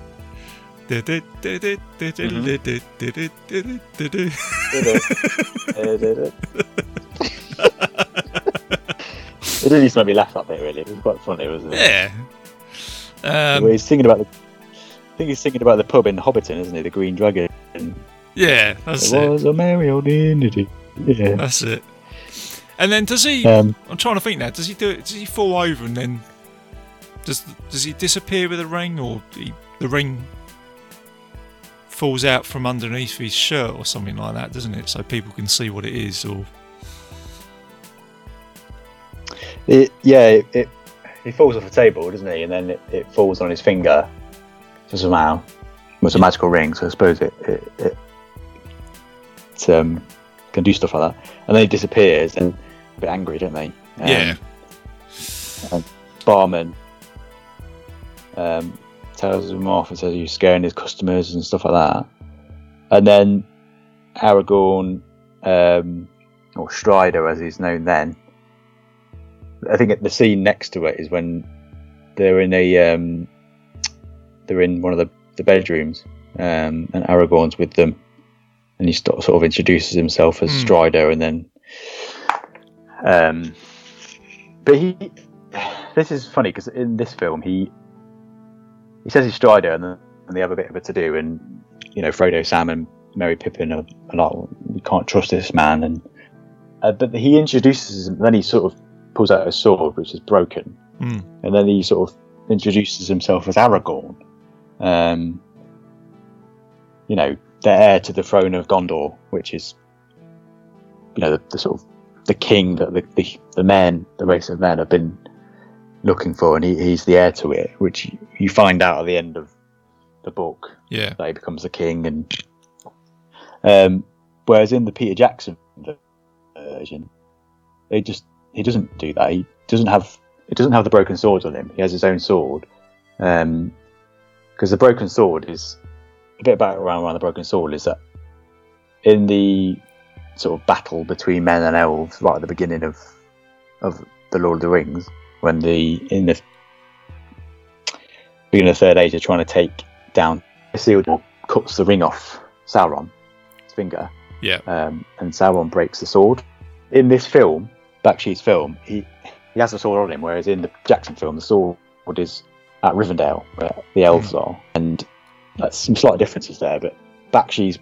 It really used to make me laugh that bit. Really, it was quite funny, wasn't it? Yeah. Um, Where he's singing about the. I think he's singing about the pub in Hobbiton, isn't he? The Green Dragon. yeah, that's It it. was a merry old. Yeah. That's it. And then does he? Um, I'm trying to think now. Does he do it? Does he fall over and then does does he disappear with the ring, or he, the ring falls out from underneath his shirt or something like that, doesn't it? So people can see what it is. Or it, yeah, it, it he falls off a table, doesn't he? And then it, it falls on his finger so somehow. It's a magical ring, so I suppose it it, it, it um, can do stuff like that. And then he disappears, and a bit angry, don't they? Um, yeah, barman um, tells him off and says he's scaring his customers and stuff like that. And then Aragorn, um, or Strider as he's known then, I think the scene next to it is when they're in a um, they're in one of the, the bedrooms um, and Aragorn's with them and he sort of introduces himself as Hmm. Strider and then um, but he this is funny because in this film he he says he's Strider and, then and they have a bit of a to do and you know Frodo, Sam, and Merry Pippin are, are like we can't trust this man and uh, but he introduces him then he sort of pulls out a sword which is broken Hmm. and then he sort of introduces himself as Aragorn um, you know the heir to the throne of Gondor which is you know the, the sort of the king that the, the the men the race of men have been looking for and he, he's the heir to it which you, find out at the end of the book. Yeah, that he becomes the king and um, whereas in the Peter Jackson version they just he doesn't do that. He doesn't have he doesn't have the broken sword on him. He has his own sword um because the broken sword is a bit about around around the broken sword is that in the sort of battle between men and elves right at the beginning of of the Lord of the Rings when the in the beginning of the third age they're trying to take down Isildur cuts the ring off Sauron's finger yeah, um, and Sauron breaks the sword. In this film, Bakshi's film, he he has the sword on him, whereas in the Jackson film, the sword is at Rivendell, where the elves are, and that's some slight differences there. But Bakshi's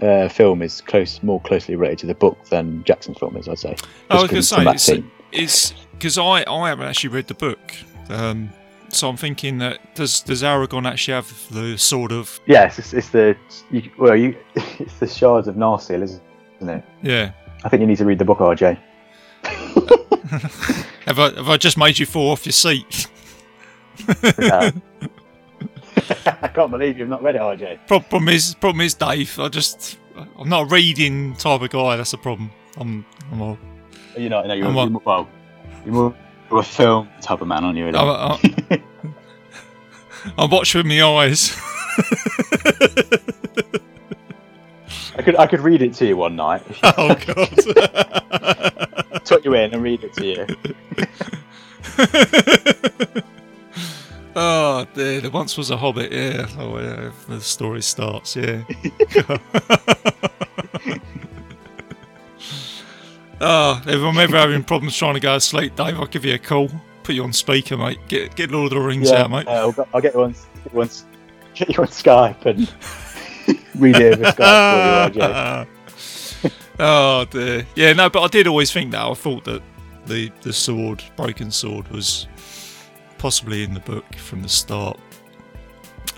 uh, film is close, more closely related to the book than Jackson's film is, I'd say. I was going to from- from say it's it's because I I haven't actually read the book, um, so I'm thinking that does does Aragorn actually have the sort of Yes, it's, it's the you, well, you it's the shards of Narsil, isn't it? yeah? I think you need to read the book, RJ. Have I have I just made you fall off your seat? I can't believe you've not read it, RJ. problem is problem is Dave. I just I'm not a reading type of guy. That's the problem. I'm I'm a, You're not. No, you're, I'm a- you're well. You're more you're a film type of man, aren't you? I'm, a, I watch with my eyes. I could I could read it to you one night. oh god. Tuck you in and read it to you. oh, dear, there once was a hobbit. Yeah. Oh, yeah. The story starts. Yeah. Oh, if I'm ever having problems trying to go to sleep, Dave, I'll give you a call. put you on speaker, mate. Get get Lord of the Rings out, mate. I'll, get- I'll get you on, get you on, get you on Skype and read it over Skype for you, RJ. oh dear. Yeah, no, but I did always think that. I thought that the the sword, broken sword, was possibly in the book from the start.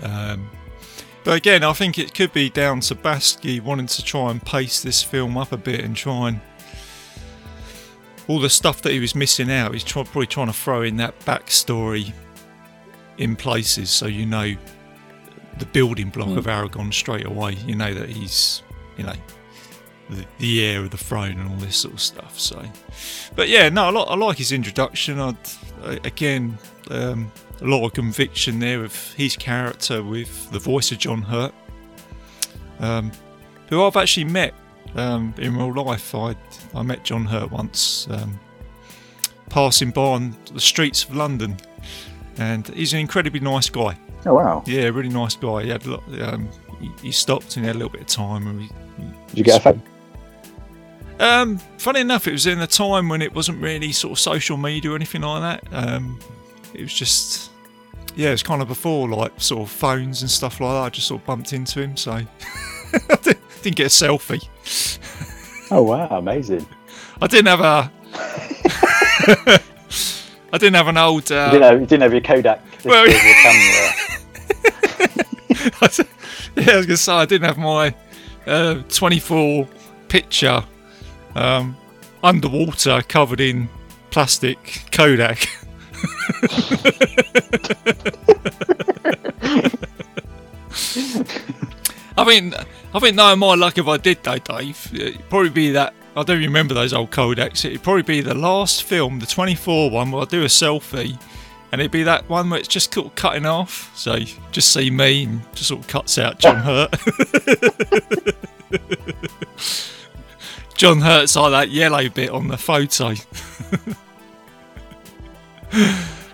Um, but again, I think it could be down to Bakshi wanting to try and pace this film up a bit and try and all the stuff that he was missing out. He's try, probably trying to throw in that backstory in places so you know the building block of Aragorn straight away. You know that he's, you know, the, the heir of the throne and all this sort of stuff. So, but yeah, no, I, li- I like his introduction. I'd, uh, again, um, a lot of conviction there of his character with the voice of John Hurt, um, who I've actually met um, in real life. I I met John Hurt once, um, passing by on the streets of London, and he's an incredibly nice guy. Oh wow! Yeah, really nice guy. He had a lot, um, he, he stopped and he had a little bit of time. And we, Did you get a phone? um, funny enough, it was in a time when it wasn't really sort of social media or anything like that. Um, it was just, yeah, it was kind of before like sort of phones and stuff like that. I just sort of bumped into him, so didn't didn't get a selfie. Oh wow! Amazing. I didn't have a. I didn't have an old. You Uh, didn't have, you didn't have your Kodak Well, disposable camera. yeah, I was gonna say I didn't have my uh, 24 picture um, underwater covered in plastic Kodak. I mean, I think knowing my luck if I did though, Dave, uh, it'd probably be that. I don't remember those old Kodaks. It'd probably be the last film, the 24 one, where I do a selfie, and it'd be that one where it's just sort of cutting off. So you just see me and just sort of cuts out John Hurt. John Hurt's like that yellow bit on the photo.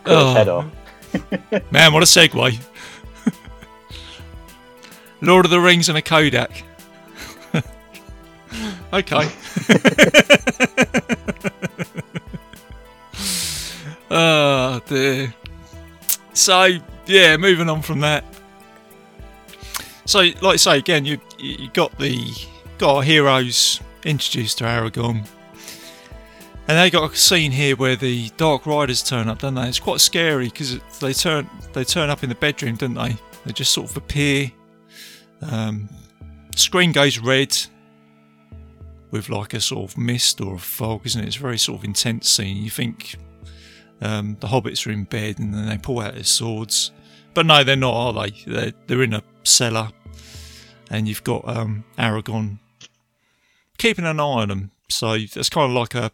Cut his head oh. off. Man, what a segue. Lord of the Rings and a Kodak. okay. oh dear. So yeah, moving on from that. So, like I say again, you you got the got our heroes introduced to Aragorn, and they got a scene here where the Dark Riders turn up, don't they? It's quite scary because they turn they turn up in the bedroom, don't they? They just sort of appear. Um, screen goes red with like a sort of mist or a fog, isn't it? It's a very sort of intense scene. You think um, the hobbits are in bed and then they pull out their swords, but no, they're not, are they? They're they're in a cellar, and you've got um, Aragorn keeping an eye on them. So that's kind of like a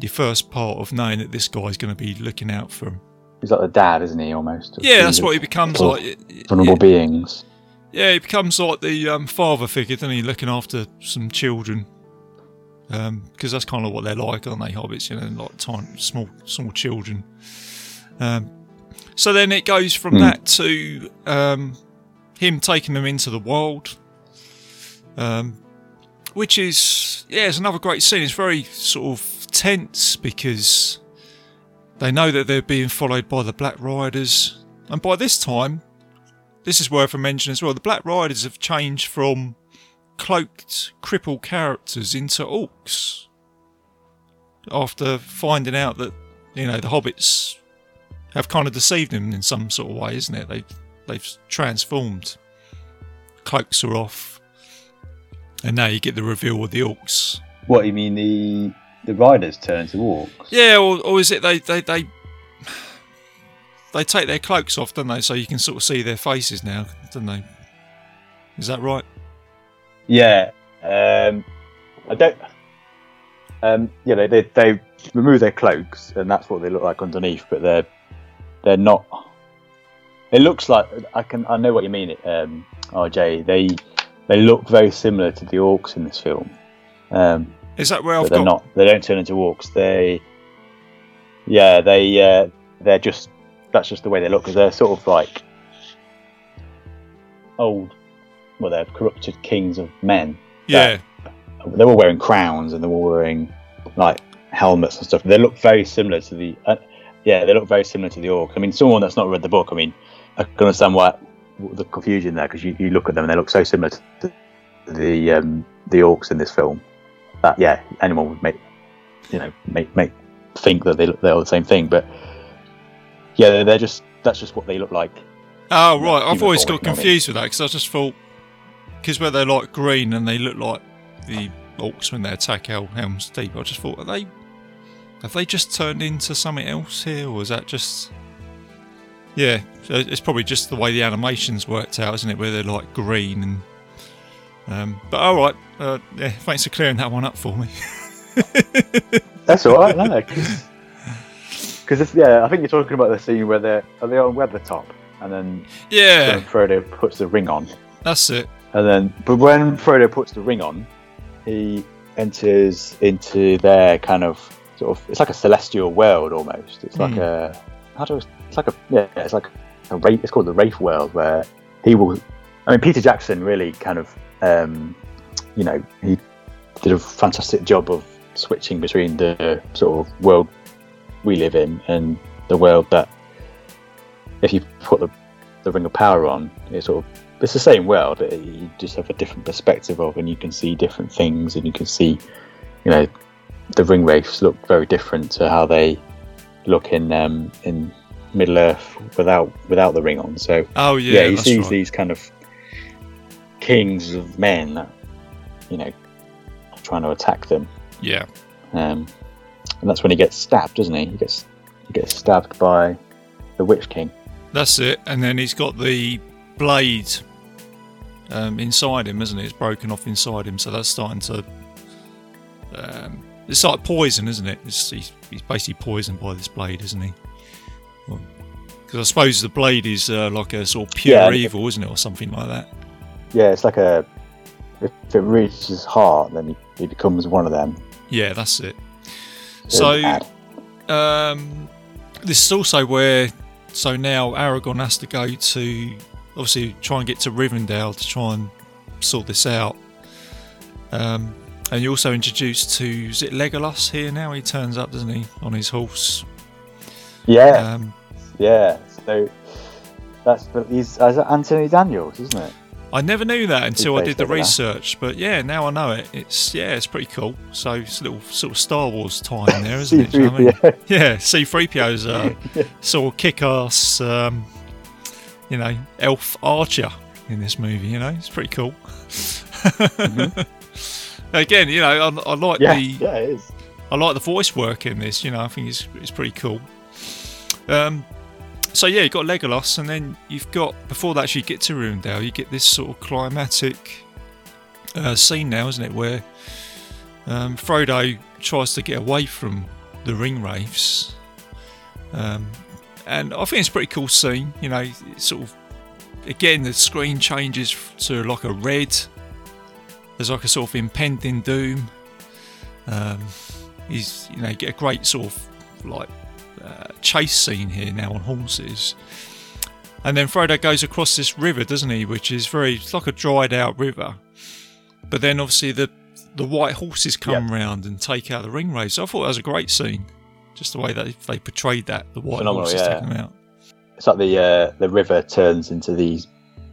your first part of knowing that this guy's going to be looking out for him. He's like the dad, isn't he? Almost. Yeah, that's what he becomes like. Vulnerable beings. Yeah, he becomes like the um, father figure, doesn't he? Looking after some children, because that's kind of what they're like, aren't they? Hobbits, you know, like tiny, small, small children. Um, so then it goes from Hmm. that to um, him taking them into the wild, um, which is yeah, it's another great scene. It's very sort of tense because they know that they're being followed by the Black Riders, and by this time this is worth a mention as well. The Black Riders have changed from cloaked, crippled characters into orcs after finding out that you know the hobbits have kind of deceived them in some sort of way, isn't it? They they've transformed. Cloaks are off, and now you get the reveal of the orcs. What you mean the the riders turn to orcs? Yeah, or, or is it they, they they they take their cloaks off, don't they? So you can sort of see their faces now, don't they? Is that right? Yeah. Um, I don't. Um, yeah, they, they they remove their cloaks, and that's what they look like underneath. But they're they're not. It looks like I can I know what you mean. Um, RJ, they they look very similar to the orcs in this film. Um, Is that where I've they're got? not. They don't turn into orcs. They, yeah, they uh, they're just. That's just the way they look because they're sort of like old. Well, they're corrupted kings of men. Yeah, They're all wearing crowns and they're all wearing like helmets and stuff. They look very similar to the. Uh, yeah, they look very similar to the orcs. I mean, someone that's not read the book, I mean, I can understand why the confusion there because you, you look at them and they look so similar to the um, the orcs in this film that yeah, anyone would make you know make make think that they look, they're all the same thing, but yeah, they're, just that's just what they look like. Oh right, I've always got you know what I mean? confused with that because I just thought because where they're like green and they look like the orcs when they attack El- Helm's Deep, I just thought are they have they just turned into something else here, or is that just yeah? So it's probably just the way the animations worked out, isn't it? Where they're like green and um, but all right, uh, yeah. Thanks for clearing that one up for me. That's all right, no, because yeah, I think you're talking about the scene where they're are they on Weathertop and then Yeah, when Frodo puts the ring on. that's it. And then, but when Frodo puts the ring on, he enters into their kind of sort of. It's like a celestial world almost. It's like Hmm. a. How do I, It's like a. Yeah, it's like a wraith. It's called the Wraith World, where he will. I mean, Peter Jackson really kind of. Um, you know, he did a fantastic job of switching between the sort of world we live in and the world that. If you put the the Ring of Power on, it sort of it's the same world. You just have a different perspective of, and you can see different things, and you can see, you know, the ring wraiths look very different to how they look in um, in Middle Earth without without the ring on. So Oh yeah, yeah, he sees right. these kind of kings of men that you know trying to attack them, Yeah, um, and that's when he gets stabbed, doesn't he? He gets he gets stabbed by the Witch King. That's it. And then he's got the blade um, inside him, isn't it? It's broken off inside him, so that's starting to. Um, it's like poison, isn't it? It's, he's, he's basically poisoned by this blade, isn't he? Because I suppose the blade is uh, like a sort of pure Yeah. evil, isn't it, or something like that? Yeah, it's like a if it reaches his heart, then he, he becomes one of them. Yeah, that's it. So, um, this is also where so now Aragorn has to go to obviously try and get to Rivendell to try and sort this out. Um, and you're also introduced to is it Legolas here now? He turns up, doesn't he, on his horse? yeah, Um, yeah. So that's but he's that Anthony Daniels, isn't it? I never knew that until I did the research, but yeah, now I know it. It's yeah, it's pretty cool. So it's a little sort of Star Wars in there, isn't it? You know I mean? C3PO. Yeah, C3PO's uh, sort of kick-ass, um, you know, elf archer in this movie. You know, it's pretty cool. Again, you know, I, I like yeah, the yeah. I like the voice work in this. You know, I think it's it's pretty cool. Um, so yeah, you've got Legolas, and then you've got before that, actually you get to Rivendell, you get this sort of climatic uh, scene now, isn't it, where um, Frodo tries to get away from the ring wraiths, um, and I think it's a pretty cool scene. You know, sort of again the screen changes to like a red. There's like a sort of impending doom. Um, he's you know get a great sort of like uh, chase scene here now on horses and then Frodo goes across this river doesn't he which is very it's like a dried out river but then obviously the the white horses come round and take out the ring wraiths I thought that was a great scene just the way that they portrayed that the white Phenomenal, horses yeah. taking them out It's like the uh, the river turns into these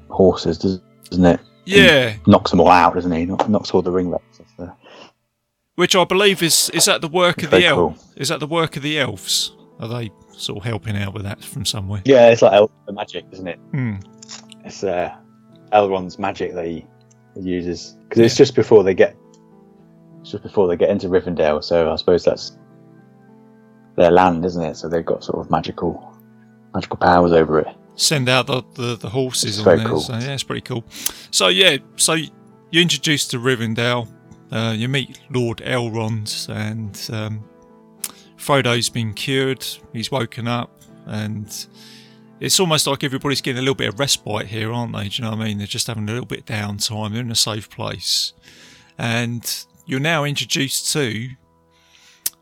horses, doesn't it? yeah Knocks them all out, doesn't he? Knocks all the ring. That's which I believe is is that the work It's of the very cool. elves is that the work of the elves are they sort of helping out with that from somewhere Yeah, it's like El- the magic, isn't it? Hmm. It's uh, Elrond's magic that he, uses because it's just before they get, it's just before they get into Rivendell. So I suppose that's their land, isn't it? So they've got sort of magical, magical powers over it. send out the, the, the horses It's on very there. cool. So yeah, it's pretty cool. So yeah, so you're introduced to Rivendell. Uh, you meet Lord Elrond, and um, Frodo's been cured. He's woken up, and it's almost like everybody's getting a little bit of respite here, aren't they? Do you know what I mean? They're just having a little bit of downtime. They're in a safe place, and you're now introduced to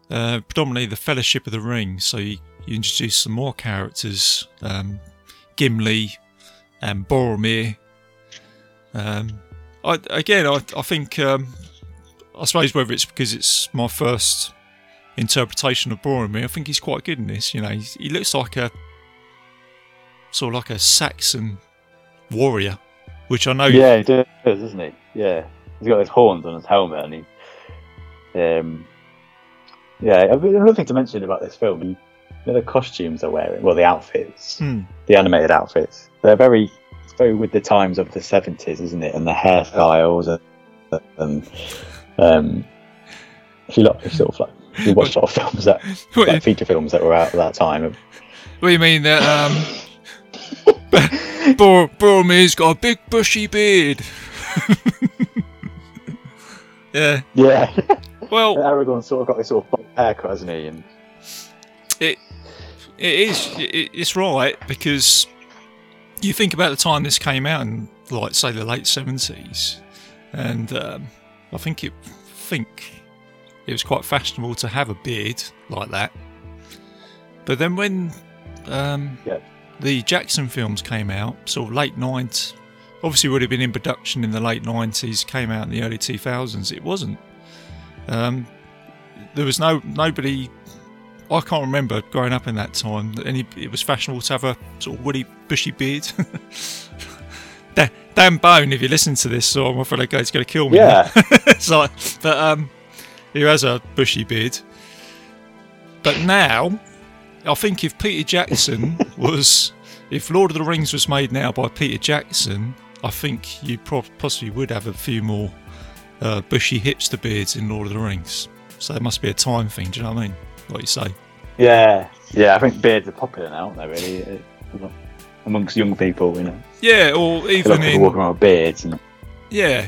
uh, predominantly the Fellowship of the Ring. So you, you introduce some more characters. Um, Gimli and Boromir. Um, I, again, I, I think um, I suppose whether it's because it's my first interpretation of Boromir. I think he's quite good in this. You know, he's, he looks like a sort of like a Saxon warrior, which I know. Yeah, he does, doesn't he? Yeah, he's got his horns on his helmet, and he. Um, yeah, another thing to mention about this film, you know, the costumes they're wearing, well, the outfits, Hmm. the animated outfits, they're very, very with the times of the seventies, isn't it? And the hairstyles and, and um, if you look, sort of like, if you watch a lot of films that, What, like feature films that were out at that time. what do you mean that um, Bor- Boromir's got a big bushy beard? yeah. Yeah, Well, Aragorn sort of got this sort of haircut, hasn't he? And it it is it, it's right because you think about the time this came out in like say the late seventies, and um, I think it think it was quite fashionable to have a beard like that. But then when um, Yeah. the Jackson films came out, sort of late nineties, obviously would have been in production in the late nineties, came out in the early two thousands. It wasn't. Um, there was no nobody I can't remember growing up in that time that any it was fashionable to have a sort of woody, bushy beard. Da- Dan Bone, if you listen to this, so I'm afraid he's going to kill me. yeah, it's like, but um, he has a bushy beard. But now, I think if Peter Jackson was, if Lord of the Rings was made now by Peter Jackson, I think you pro- possibly would have a few more uh, bushy hipster beards in Lord of the Rings. So there must be a time thing. Do you know what I mean? Like you say. yeah, yeah. I think beards are popular now, aren't they? Really, Uh, amongst young people, you know, Yeah, or even in walking around with beards and Yeah.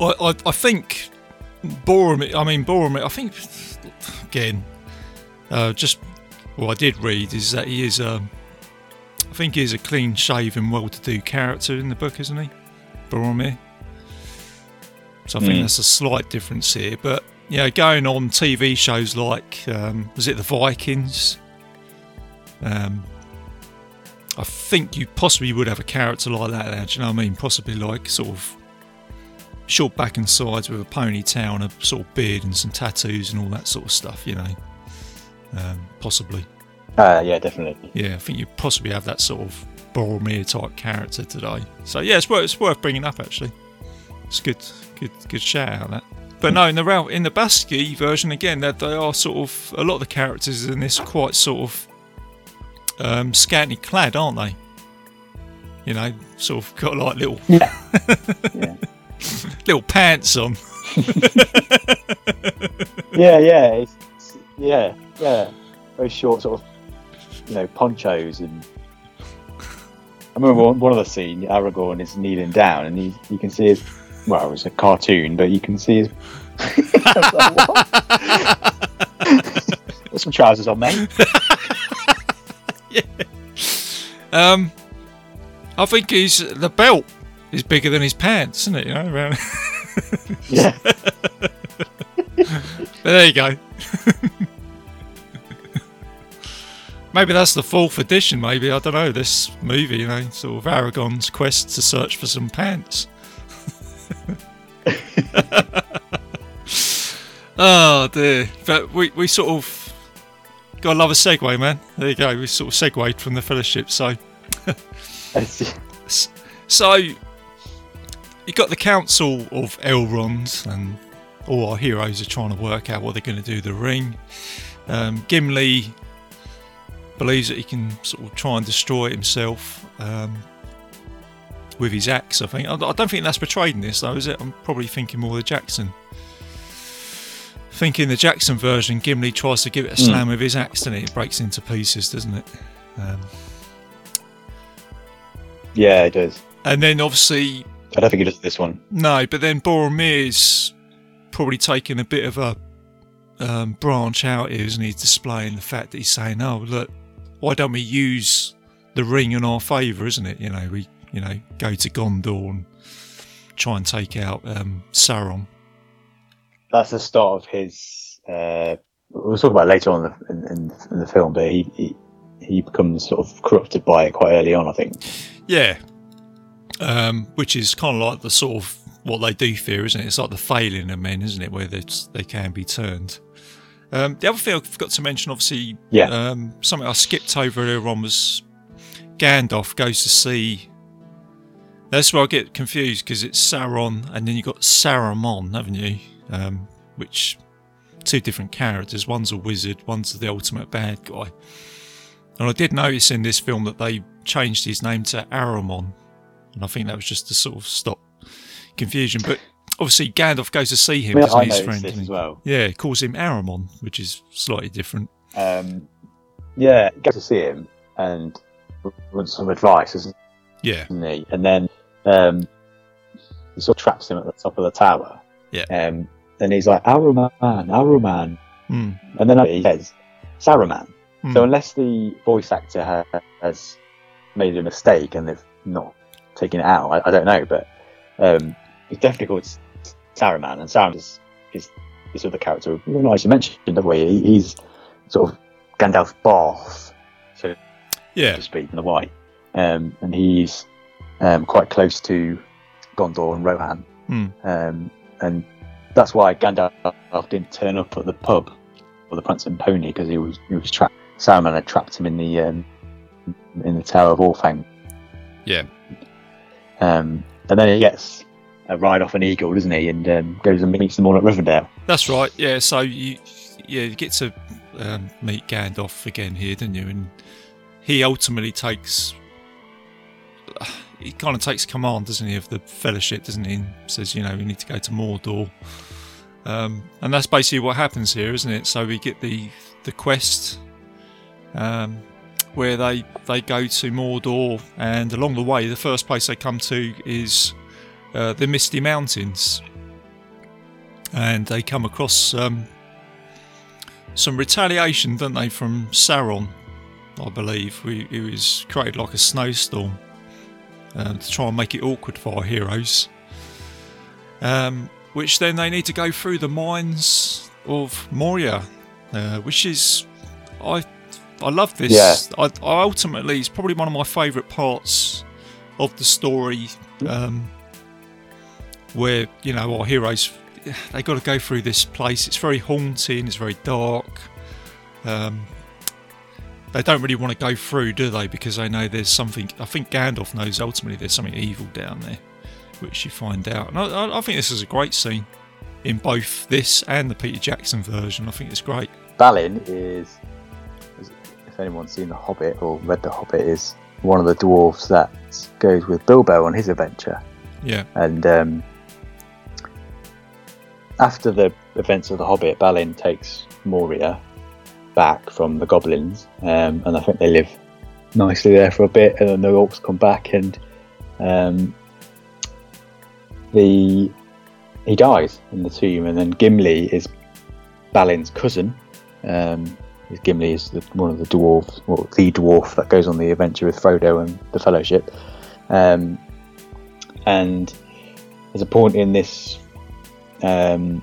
I, I, I think Boromir, I mean, Boromir, I think, again, uh, just what I did read is that he is, um, I think he is a clean shaven, well to do character in the book, isn't he? Boromir. So I think Mm. that's a slight difference here. But, yeah, going on TV shows like, um, was it The Vikings? Um, I think you possibly would have a character like that there, do you know what I mean? Possibly like sort of short back and sides with a ponytail and a sort of beard and some tattoos and all that sort of stuff, you know. Um, possibly. uh, yeah, definitely. Yeah, I think you possibly have that sort of Boromir type character today. So yeah, it's worth, it's worth bringing up actually. It's good, good, good shout out that. But no, in the Ralph, in the Bakshi version again, that they are sort of a lot of the characters in this quite sort of um, scantily clad, aren't they? You know, sort of got like little Yeah, yeah, little pants on. yeah, yeah. It's, it's- yeah, yeah. Very short, sort of, you know, ponchos and. I remember one, one of the scene, Aragorn is kneeling down, and he you can see his. Well, it was a cartoon, but you can see his. I was like, what? Got some trousers on, mate. yeah. Um, I think he's the belt is bigger than his pants, isn't it? You know. Yeah. But there you go. maybe that's the fourth edition. Maybe I don't know. This movie, you know, sort of Aragorn's quest to search for some pants. oh dear! But we we sort of got to love a segue, man. There you go. We sort of segued from the Fellowship. So so you got the Council of Elrond, and all our heroes are trying to work out what they're going to do with the ring. Um, Gimli believes that he can sort of try and destroy it himself um, with his axe. I think. I, I don't think that's portrayed in this, though, is it? I'm probably thinking more the Jackson. Thinking the Jackson version, Gimli tries to give it a slam with his axe, and it? it breaks into pieces, doesn't it? Um, yeah, it does. and then obviously I don't think it does this one. No, but then Boromir's probably taking a bit of a um, branch out here, isn't he? Displaying the fact that he's saying, "Oh, look, why don't we use the ring in our favour?" Isn't it? You know, we you know go to Gondor and try and take out um, Sauron. That's the start of his. Uh, we'll talk about it later on in the, in, in, in the film, but he, he he becomes sort of corrupted by it quite early on. I think. Yeah, um, which is kind of like the sort of what they do fear, isn't it? It's like the failing of men, isn't it, where they they can be turned. Um, the other thing I forgot to mention, obviously, Yeah. um, something I skipped over earlier on was Gandalf goes to see. That's where I get confused because it's Sauron and then you've got Saruman, haven't you? Um, which two different characters. One's a wizard, one's the ultimate bad guy. And I did notice in this film that they changed his name to Aruman, and I think that was just to sort of stop confusion. But obviously, Gandalf goes to see him, doesn't I his friend? this as well. Yeah, calls him Aruman, which is slightly different. Um, yeah, goes to see him and wants some advice, isn't Yeah, he? And then um, he sort of traps him at the top of the tower. Yeah. Um, and he's like, Aruman, Aruman. Hmm. And then he says, Saruman. Hmm. So unless the voice actor has made a mistake and they've not taken it out, I, I don't know. But um, it's definitely called Saruman. And Saruman is, is this other character. Well, no, as you mentioned, the way he, he's sort of Gandalf's boss, so yeah, to speak, in the White, um, and he's um, quite close to Gondor and Rohan, um, and that's why Gandalf didn't turn up at the pub or the Prancing Pony because he was he was trapped. Saruman had trapped him in the um, in the Tower of Orthanc, yeah, um, and then he gets a ride off an eagle, doesn't he, and um, goes and meets them all at Rivendell. that's right. Yeah, so you, yeah, you get to um, meet Gandalf again here, don't you? And he ultimately takes, he kind of takes command, doesn't he, of the Fellowship, doesn't he? And says, you know, we need to go to Mordor. Um, and that's basically what happens here, isn't it? So we get the the quest um, where they they go to Mordor, and along the way, the first place they come to is uh, the Misty Mountains, and they come across um, some retaliation, don't they, from Sauron, I believe, who, was created like a snowstorm um, to try and make it awkward for our heroes. Um, which then they need to go through the mines of Moria, uh, which is I I love this. Yeah. I, I ultimately it's probably one of my favourite parts of the story, um, where you know our heroes they got to go through this place. It's very haunting. It's very dark. Um, they don't really want to go through, do they? Because they know there's something. I think Gandalf knows ultimately there's something evil down there, which you find out. And I, I, I think this is a great scene in both this and the Peter Jackson version. I think it's great. Balin is, if anyone's seen The Hobbit or read The Hobbit, is one of the dwarves that goes with Bilbo on his adventure. Yeah, And um, after the events of The Hobbit, Balin takes Moria back from the goblins, um, and I think they live nicely there for a bit, and then the orcs come back, and um, the he dies in the tomb, and then Gimli is Balin's cousin. Um, Gimli is the, one of the dwarves, or the dwarf that goes on the adventure with Frodo and the Fellowship. Um, and there's a point in this um,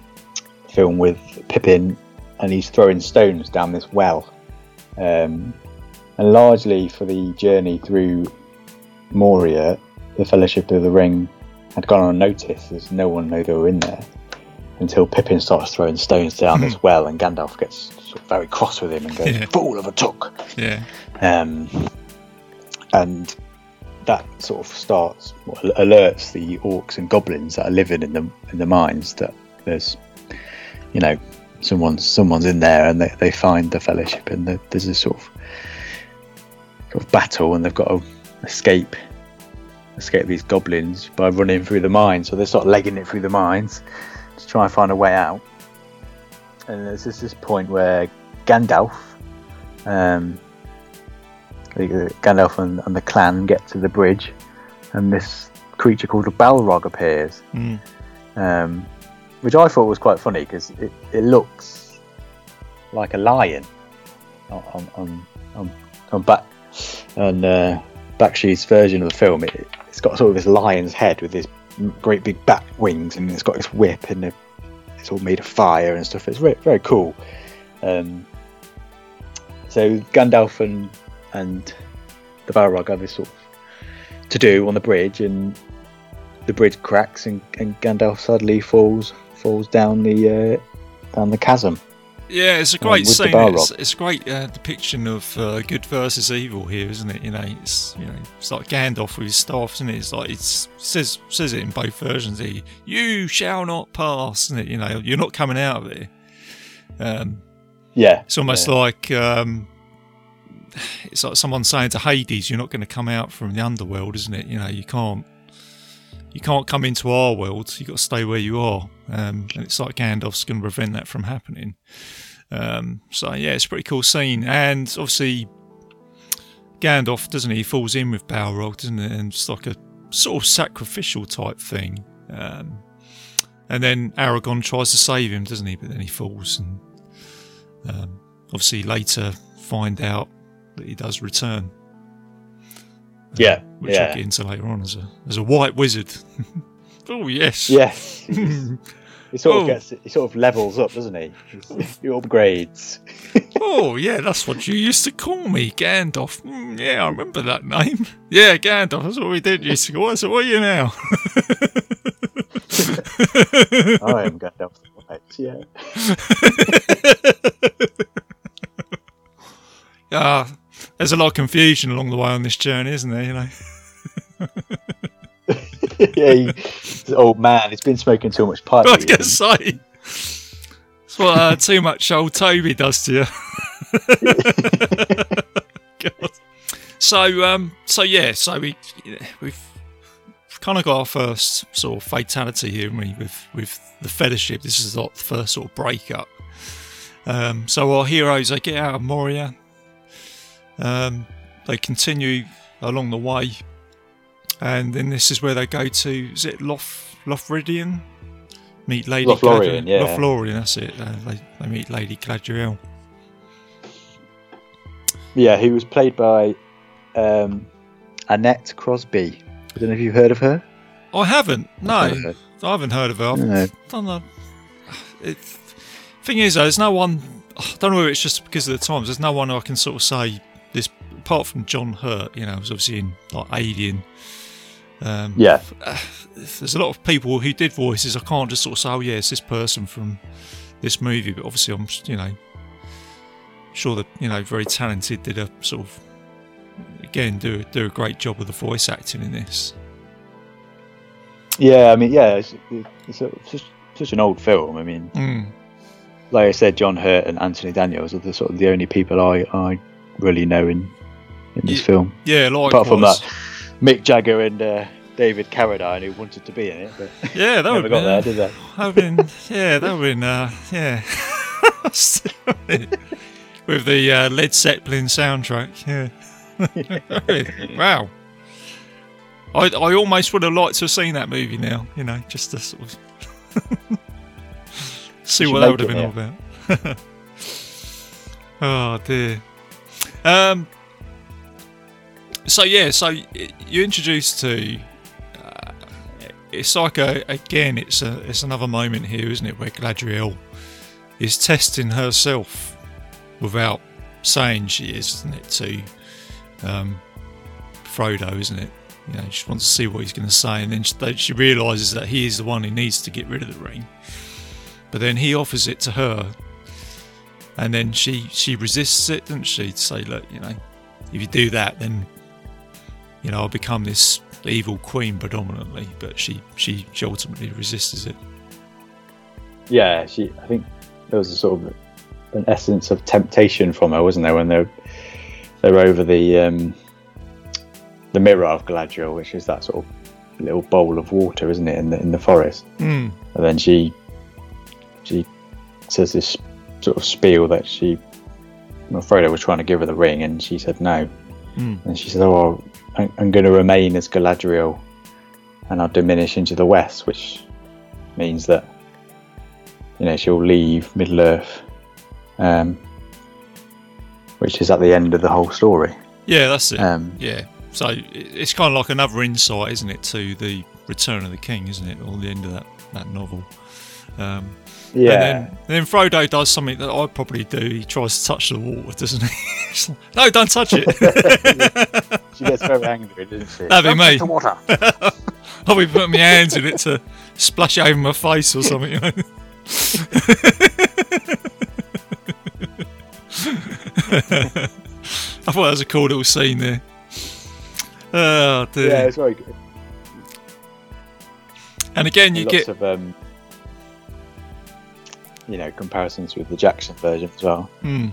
film with Pippin, and he's throwing stones down this well. Um, and largely for the journey through Moria, the Fellowship of the Ring had gone unnoticed, as no one knew they were in there until Pippin starts throwing stones down this well, and Gandalf gets very cross with him and goes, Yeah. "Fool of a took." yeah, um, and that sort of starts alerts the orcs and goblins that are living in the in the mines that there's you know someone's someone's in there and they, they find the fellowship and the, there's a sort of sort of battle and they've got to escape escape these goblins by running through the mines so they're sort of legging it through the mines to try and find a way out and there's just this point where Gandalf um, Gandalf and, and the clan get to the bridge, and this creature called a Balrog appears, mm, um, which I thought was quite funny because it, it looks like a lion on on on, on, back on uh, Bakshi's version of the film. It, it's got sort of this lion's head with this great big bat wings, and it's got this whip, and the, it's all made of fire and stuff. It's very very cool. Um, so Gandalf and and the Balrog have this sort of to do on the bridge, and the bridge cracks and, and Gandalf suddenly falls falls down the uh, down the chasm. Yeah, it's a Um, great the scene. It's, it's a great uh, depiction of uh, good versus evil here, isn't it? You know, it's you know, it's like Gandalf with his staff, isn't it? It's like it says says it in both versions. He, you shall not pass, isn't it? You know, you're not coming out of it. Um, Yeah, it's almost yeah. like um, it's like someone saying to Hades, "You're not going to come out from the underworld, isn't it? You know, you can't." You can't come into our world. You've got to stay where you are, um, and it's like Gandalf's going to prevent that from happening. Um, so yeah, it's a pretty cool scene, and obviously Gandalf doesn't he? He falls in with Balrog, doesn't it? And it's like a sort of sacrificial type thing. Um, and then Aragorn tries to save him, doesn't he? But then he falls, and um, obviously later find out that he does return. Yeah, which yeah. I'll get into later on as a as a white wizard. oh yes, Yes, he sort Oh. of gets he sort of levels up, doesn't he? He upgrades. oh yeah, that's what you used to call me, Gandalf. Mm, yeah, I remember that name. Yeah, Gandalf. That's what we did used to call. So what are you now? I am Gandalf the White. Yeah. Ah, there's a lot of confusion along the way on this journey, isn't there? You know. yeah, he, old man. He's been smoking too much pipe. I was going to say. That's what uh, too much old Toby does to you. So, um, so yeah, so we we've kind of got our first sort of fatality here, we, with with the Fellowship. This is like the first sort of breakup. Um, so our heroes they get out of Moria. Um, they continue along the way, and then this is where they go to. Is it Loth Lothlorien? Meet Lady Lothlorien, Glad- yeah. Lothlorien, that's it. Uh, they, they meet Lady Galadriel. Yeah, who was played by um, Annette Crosbie. I don't know if you've heard of her. I haven't. No, I haven't heard, I haven't heard of her. I've No. done the. It, thing is, though, there's no one. I don't know whether it's just because of the times. There's no one I can sort of say apart from John Hurt. You know, who's obviously in like Alien. Um, Yeah, there's a lot of people who did voices. I can't just sort of say, oh yeah, it's this person from this movie. But obviously, I'm you know sure that you know very talented. Did a sort of again do do a great job of the voice acting in this. yeah. I mean, yeah, it's, it's, a, it's just such an old film. I mean, Mm. like I said, John Hurt and Anthony Daniels are the sort of the only people I, I really know in in this Ye- film. Yeah, likewise. Apart from that, Mick Jagger and uh, David Carradine who wanted to be in it, but Yeah, that never would got be, there, did they? That would been, yeah, that would been, uh, yeah. With the uh, Led Zeppelin soundtrack, yeah. wow. I, I almost would have liked to have seen that movie now, you know, just to sort of see what that would have been all about. oh dear. Um. So yeah, so you're introduced to uh, it's like a again it's a it's another moment here isn't it where Galadriel is testing herself without saying she is isn't it to um, Frodo isn't it? You know she wants to see what he's going to say and then she, she realizes that he is the one who needs to get rid of the ring. But then he offers it to her and then she she resists it doesn't she to say look you know if you do that then you know I'll become this evil queen predominantly but she she, she ultimately resists it Yeah, she. I think there was a sort of an essence of temptation from her, wasn't there, when they're they're over the um, the mirror of Galadriel, which is that sort of little bowl of water, isn't it, in the in the forest? mm. And then she she says this sort of spiel that she well, Frodo was trying to give her the ring, and she said no. Mm. And she said, "Oh, I'm, going to remain as Galadriel, and I'll diminish into the west," which means that you know she'll leave Middle Earth, um, which is at the end of the whole story. yeah that's it Um, Yeah. So it's kind of like another insight, isn't it, to the Return of the King, isn't it, or the end of that, that novel. Um, yeah, And then, then Frodo does something that I'd probably do. He tries to touch the water, doesn't he? Like, no, don't touch it. she gets very angry, doesn't she? That'd be me. Water. I'll be putting my hands in it to splash over my face or something. You know? I thought that was a cool little scene there. Oh dear. Yeah, it's very good. and again, you get lots get of um, you know comparisons with the Jackson version as well. Hmm.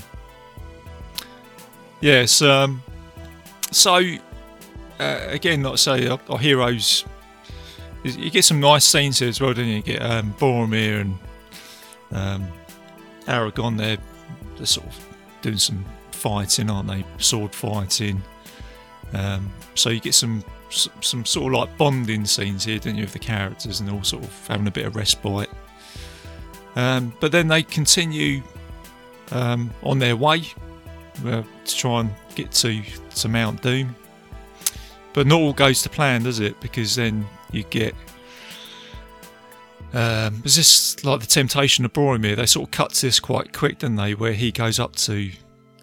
Yes. Um, so uh, again, like I say, our, our heroes. You get some nice scenes here as well, don't you? You get um, Boromir and um, Aragorn. They're, they're sort of doing some fighting, aren't they? Sword fighting. Um, so you get some some sort of like bonding scenes here, don't you, with the characters, and all sort of having a bit of respite. Um, but then they continue um, on their way uh, to try and get to, to Mount Doom. But not all goes to plan, does it? Because then you get. Um, is this like the temptation of Boromir? They sort of cut to this quite quick, don't they? Where he goes up to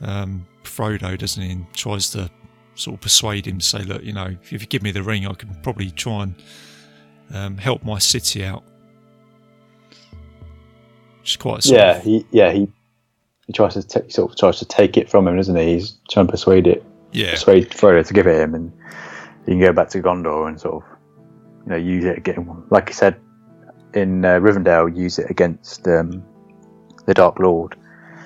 um, Frodo, doesn't he, and tries to sort of persuade him to say, "Look, you know, if you give me the ring, I can probably try and um, help my city out." Which is quite yeah, he yeah he he tries to ta- sort of tries to take it from him, doesn't he? He's trying to persuade it, yeah, persuade Frodo to give it him, and he can go back to Gondor and sort of you know use it again, like he said in uh, Rivendell, use it against um, the Dark Lord.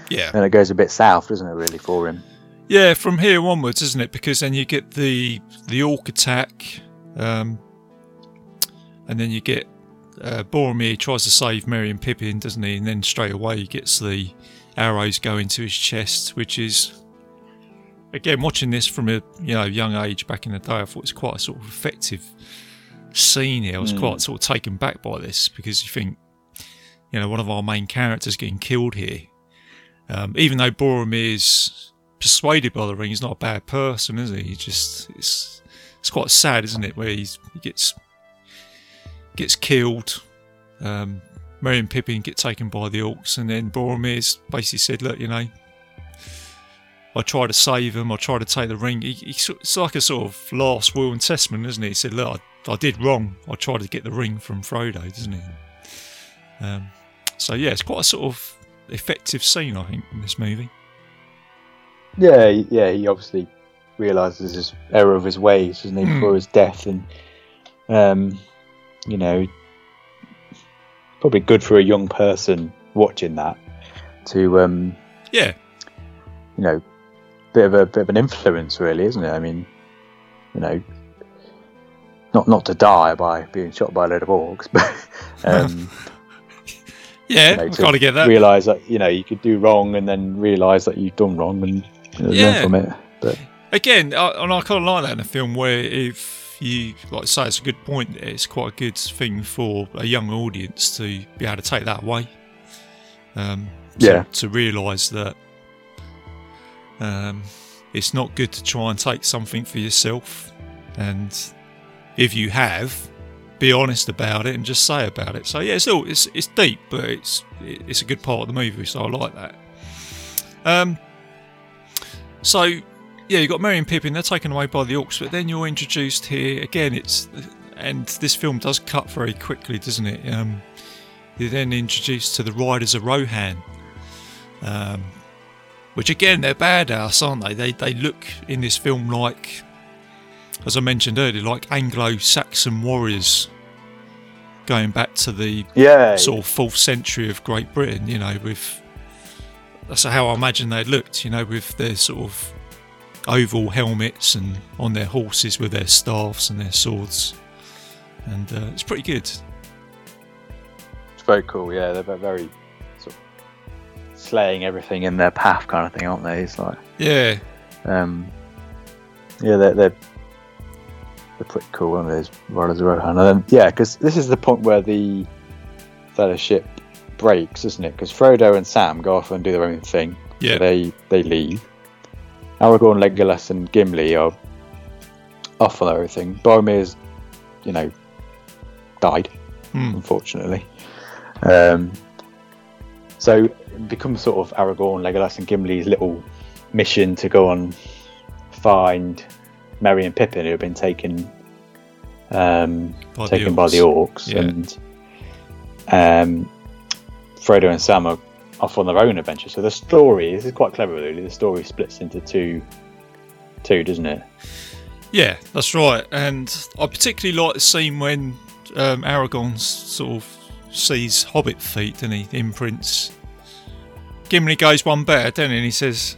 yeah. And it goes a bit south, doesn't it, really, for him? Yeah, from here onwards, isn't it? Because then you get the the orc attack, um, and then you get uh, Boromir tries to save Merry and Pippin, doesn't he? And then straight away he gets the arrows go into his chest, which is again watching this from a you know young age back in the day. I thought it was quite a sort of effective scene here. I was quite sort of taken back by this because you think you know one of our main characters getting killed here, um, even though Boromir's persuaded by the ring. He's not a bad person, is he? He just it's it's quite sad, isn't it? Where he's, he gets gets killed. Um, Merry and Pippin get taken by the orcs, and then Boromir's basically said, "Look, you know, I try to save him. I try to take the ring. He, he, it's like a sort of last will and testament, isn't it? He said, "Look, I, I did wrong. I tried to get the ring from Frodo, doesn't he?" Um, so yeah, it's quite a sort of effective scene, I think, in this movie. Yeah, yeah. He obviously realizes his error of his ways, doesn't he, Hmm. before his death, and um, you know, probably good for a young person watching that to um, Yeah, you know, bit of a bit of an influence, really, isn't it? I mean, you know, not not to die by being shot by a load of orcs, but um, yeah, you know, kind of get that. realize that you know you could do wrong, and then realize that you've done wrong, and you know, Yeah. learn from it. But Again, I, and I kind of like that in a film where if you, like I say, it's a good point. It's quite a good thing for a young audience to be able to take that away. Um, to, Yeah. To realise that um, it's not good to try and take something for yourself, and if you have, be honest about it and just say about it. So yeah, it's all it's it's deep, but it's it's a good part of the movie. So I like that. Um. So yeah, you've got Merry and Pippin. They're taken away by the orcs, but then you're introduced here again. It's and this film does cut very quickly, doesn't it? Um, you're then introduced to the Riders of Rohan, um, which again they're badass, aren't they? They they look in this film like, as I mentioned earlier, like Anglo-Saxon warriors, going back to the yeah, sort of fourth century of Great Britain, you know, with that's how I imagine they looked, you know, with their sort of oval helmets and on their horses with their staffs and their swords, and uh, it's pretty good. it's very cool. Yeah, they're very sort of slaying everything in their path, kind of thing, aren't they? It's like, Yeah, um, yeah, they're they're, they're pretty cool, aren't they? Riders of Rohan. And then, yeah, because this is the point where the Fellowship breaks, isn't it? Because Frodo and Sam go off and do their own thing. yeah, So they they leave. Aragorn, Legolas, and Gimli are off on their own thing. Boromir's, you know, died Hmm. unfortunately. Um, so it becomes sort of Aragorn, Legolas, and Gimli's little mission to go and find Merry and Pippin, who have been taken Mm. um, By the taken by the orcs. orcs, Yeah. and um, Frodo and Sam are off on their own adventure. So the story this is quite clever, really. The story splits into two, two, doesn't it? Yeah, that's right. And I particularly like the scene when um, Aragorn sort of sees Hobbit feet, doesn't he? Imprints. Gimli goes one better, doesn't he? And he says,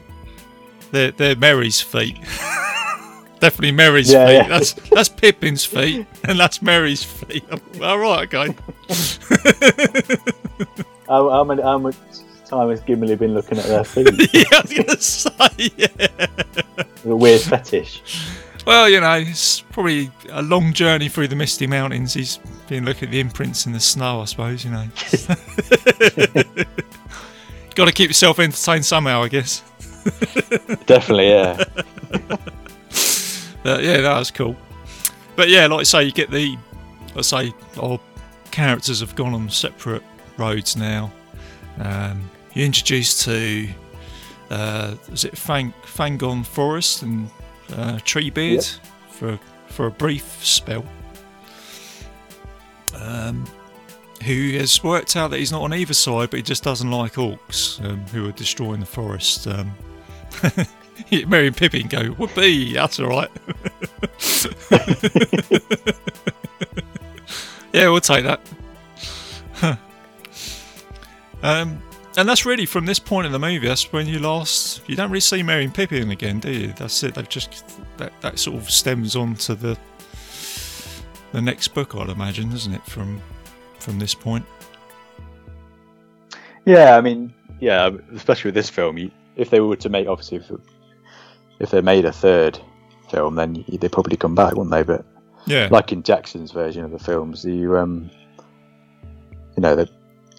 "They're they're Merry's feet." Definitely Merry's Yeah, feet. yeah. That's that's Pippin's feet, and that's Merry's feet. All right, okay. How, how, many, how much time has Gimli been looking at their feet? yeah, I was gonna say. Yeah. a weird fetish. Well, you know, it's probably a long journey through the misty mountains. He's been looking at the imprints in the snow, I suppose, you know. Got to keep yourself entertained somehow, I guess. Definitely, yeah. But yeah, that was cool. But yeah, like I say, you get the, I say, our characters have gone on separate roads now. Um, you're introduced to, uh, is it Fang, Fangorn Forest and uh, Treebeard for for a brief spell. Um, who has worked out that he's not on either side, but he just doesn't like orcs um, who are destroying the forest. Um, Merry and Pippin go, would be, that's alright. yeah, we'll take that. um, and that's really from this point in the movie. That's when you last. You don't really see Merry and Pippin again, do you? That's it. They've just that that sort of stems on to the the next book, I'd imagine, doesn't it? From from this point. Yeah, I mean, yeah, especially with this film, you, if they were to make, obviously, if, if they made a third film, then they'd probably come back, wouldn't they? But Yeah. like in Jackson's version of the films, you um, you know, the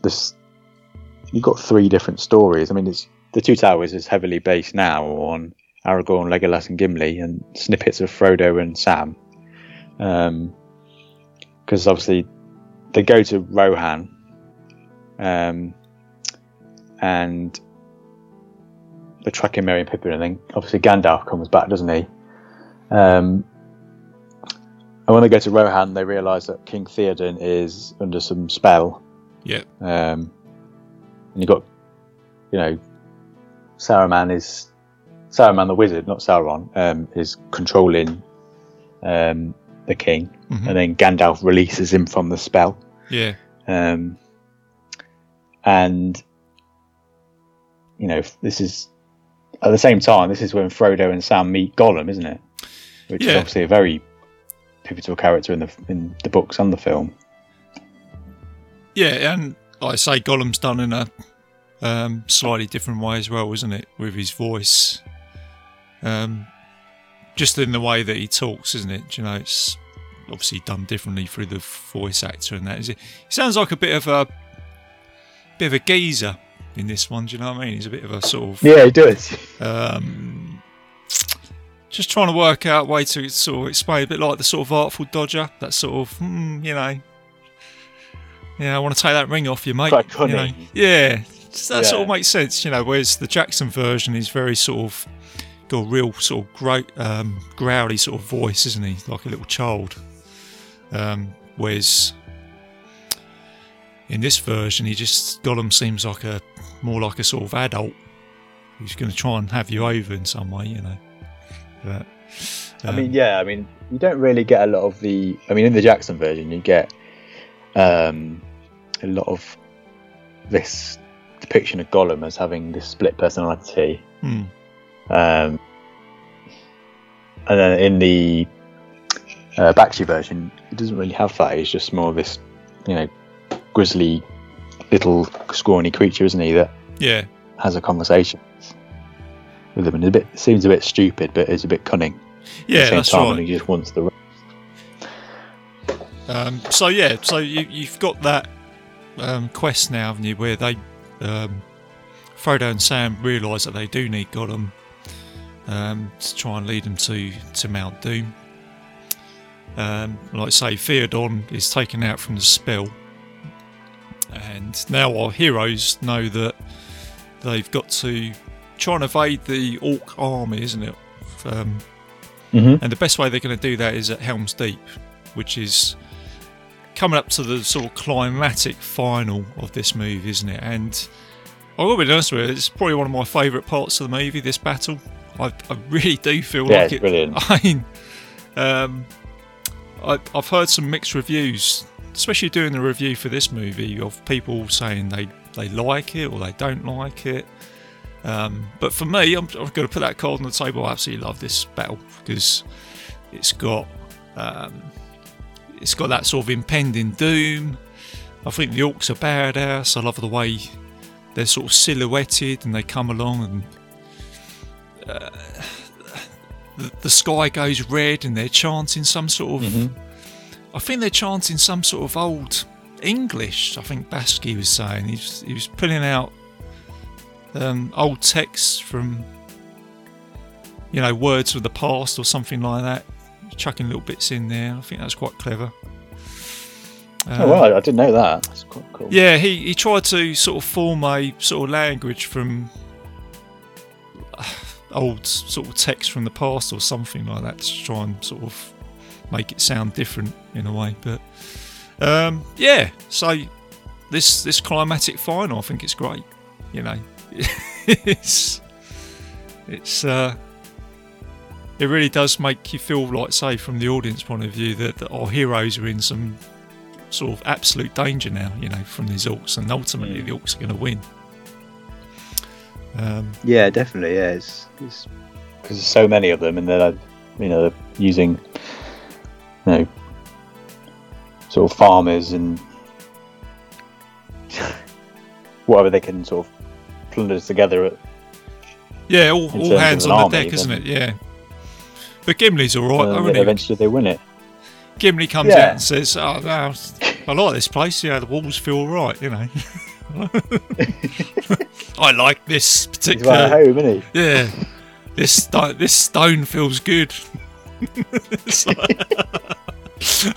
this you've got three different stories. I mean, it's the Two Towers is heavily based now on Aragorn, Legolas, and Gimli, and snippets of Frodo and Sam. Um, because obviously they go to Rohan, um, and they're tracking Merry and Pippin, and then obviously Gandalf comes back, doesn't he? Um, and when they go to Rohan, they realise that King Theoden is under some spell. Yeah. Um, and you got, you know, Saruman is Saruman the wizard, not Sauron, um, is controlling um, the king, Mhm. and then Gandalf releases him from the spell. Yeah. Um, and you know, this is at the same time. This is when Frodo and Sam meet Gollum, isn't it? Which is obviously a very pivotal character in the in the books and the film. Yeah, and like I say, Gollum's done in a um, slightly different way as well, isn't it? With his voice, um, just in the way that he talks, isn't it? Do you know, it's obviously done differently through the voice actor and that. Is it? He sounds like a bit of a bit of a geezer in this one. Do you know what I mean? He's a bit of a sort of Yeah, he does. um, just trying to work out a way to sort of explain a bit like the sort of artful dodger, that sort of, hmm, you know, yeah, I want to take that ring off you, mate. You know. Yeah, that sort of Yeah. makes sense, you know. Whereas the Jackson version is very sort of got a real sort of great, um, growly sort of voice, isn't he? Like a little child. Um, whereas in this version, he just Gollum seems like a more like a sort of adult who's going to try and have you over in some way, you know. But, I um, mean, yeah, I mean, you don't really get a lot of the. I mean, in the Jackson version, you get um, a lot of this depiction of Gollum as having this split personality. hmm, Um, and then in the uh, Bakshi version, it doesn't really have that. He's just more of this, you know, grizzly little scrawny creature, isn't he? That yeah, has a conversation with him, and a bit seems a bit stupid, but is a bit cunning. yeah, at the same that's time, right. and he just wants the. Um, so yeah, so you, you've got that um, quest now, haven't you? Where they, um, Frodo and Sam realise that they do need Gollum um, to try and lead them to to Mount Doom. Um, like I say, Theoden is taken out from the spell, and now our heroes know that they've got to try and evade the Orc army, isn't it? Um, Mm-hmm. and the best way they're going to do that is at Helm's Deep. which is coming up to the sort of climatic final of this movie, isn't it? And I will be honest with you, it's probably one of my favourite parts of the movie. This battle, I, I really do feel Yeah, like it's it. brilliant. I mean, um, I, I've heard some mixed reviews, especially doing the review for this movie, of people saying they they like it or they don't like it. Um, but for me, I'm, I'm going to put that card on the table. I absolutely love this battle because it's got um, it's got that sort of impending doom. I think the orcs are badass. I love the way they're sort of silhouetted and they come along and uh, the, the sky goes red and they're chanting some sort of. Mhm. I think they're chanting some sort of old English. I think Bakshi was saying he was, he was putting out um, old texts from you know words of the past or something like that, chucking little bits in there. I think that's quite clever. Oh, Um, well, I didn't know that. That's quite cool. yeah, he, he tried to sort of form a sort of language from uh, old sort of text from the past or something like that to try and sort of make it sound different in a way. But um, yeah, so this this climatic final, I think it's great. You know, it's it's uh, it really does make you feel like, say, from the audience point of view, that, that our heroes are in some sort of absolute danger now, you know, from these orcs, and ultimately Mm. the orcs are going to win. Um, Yeah, definitely. Yeah, it's because there's so many of them, and they're you know they're using you know sort of farmers and whatever they can sort of plunder together. At, yeah, all, all hands on the deck, isn't it? Yeah. But Gimli's all right, uh, he? eventually they win it. Gimli comes Yeah. out and says, "Oh, no, I like this place. Yeah, the walls feel right. You know, I like this He's right particular. home, isn't he? Yeah, this sto- this stone feels good.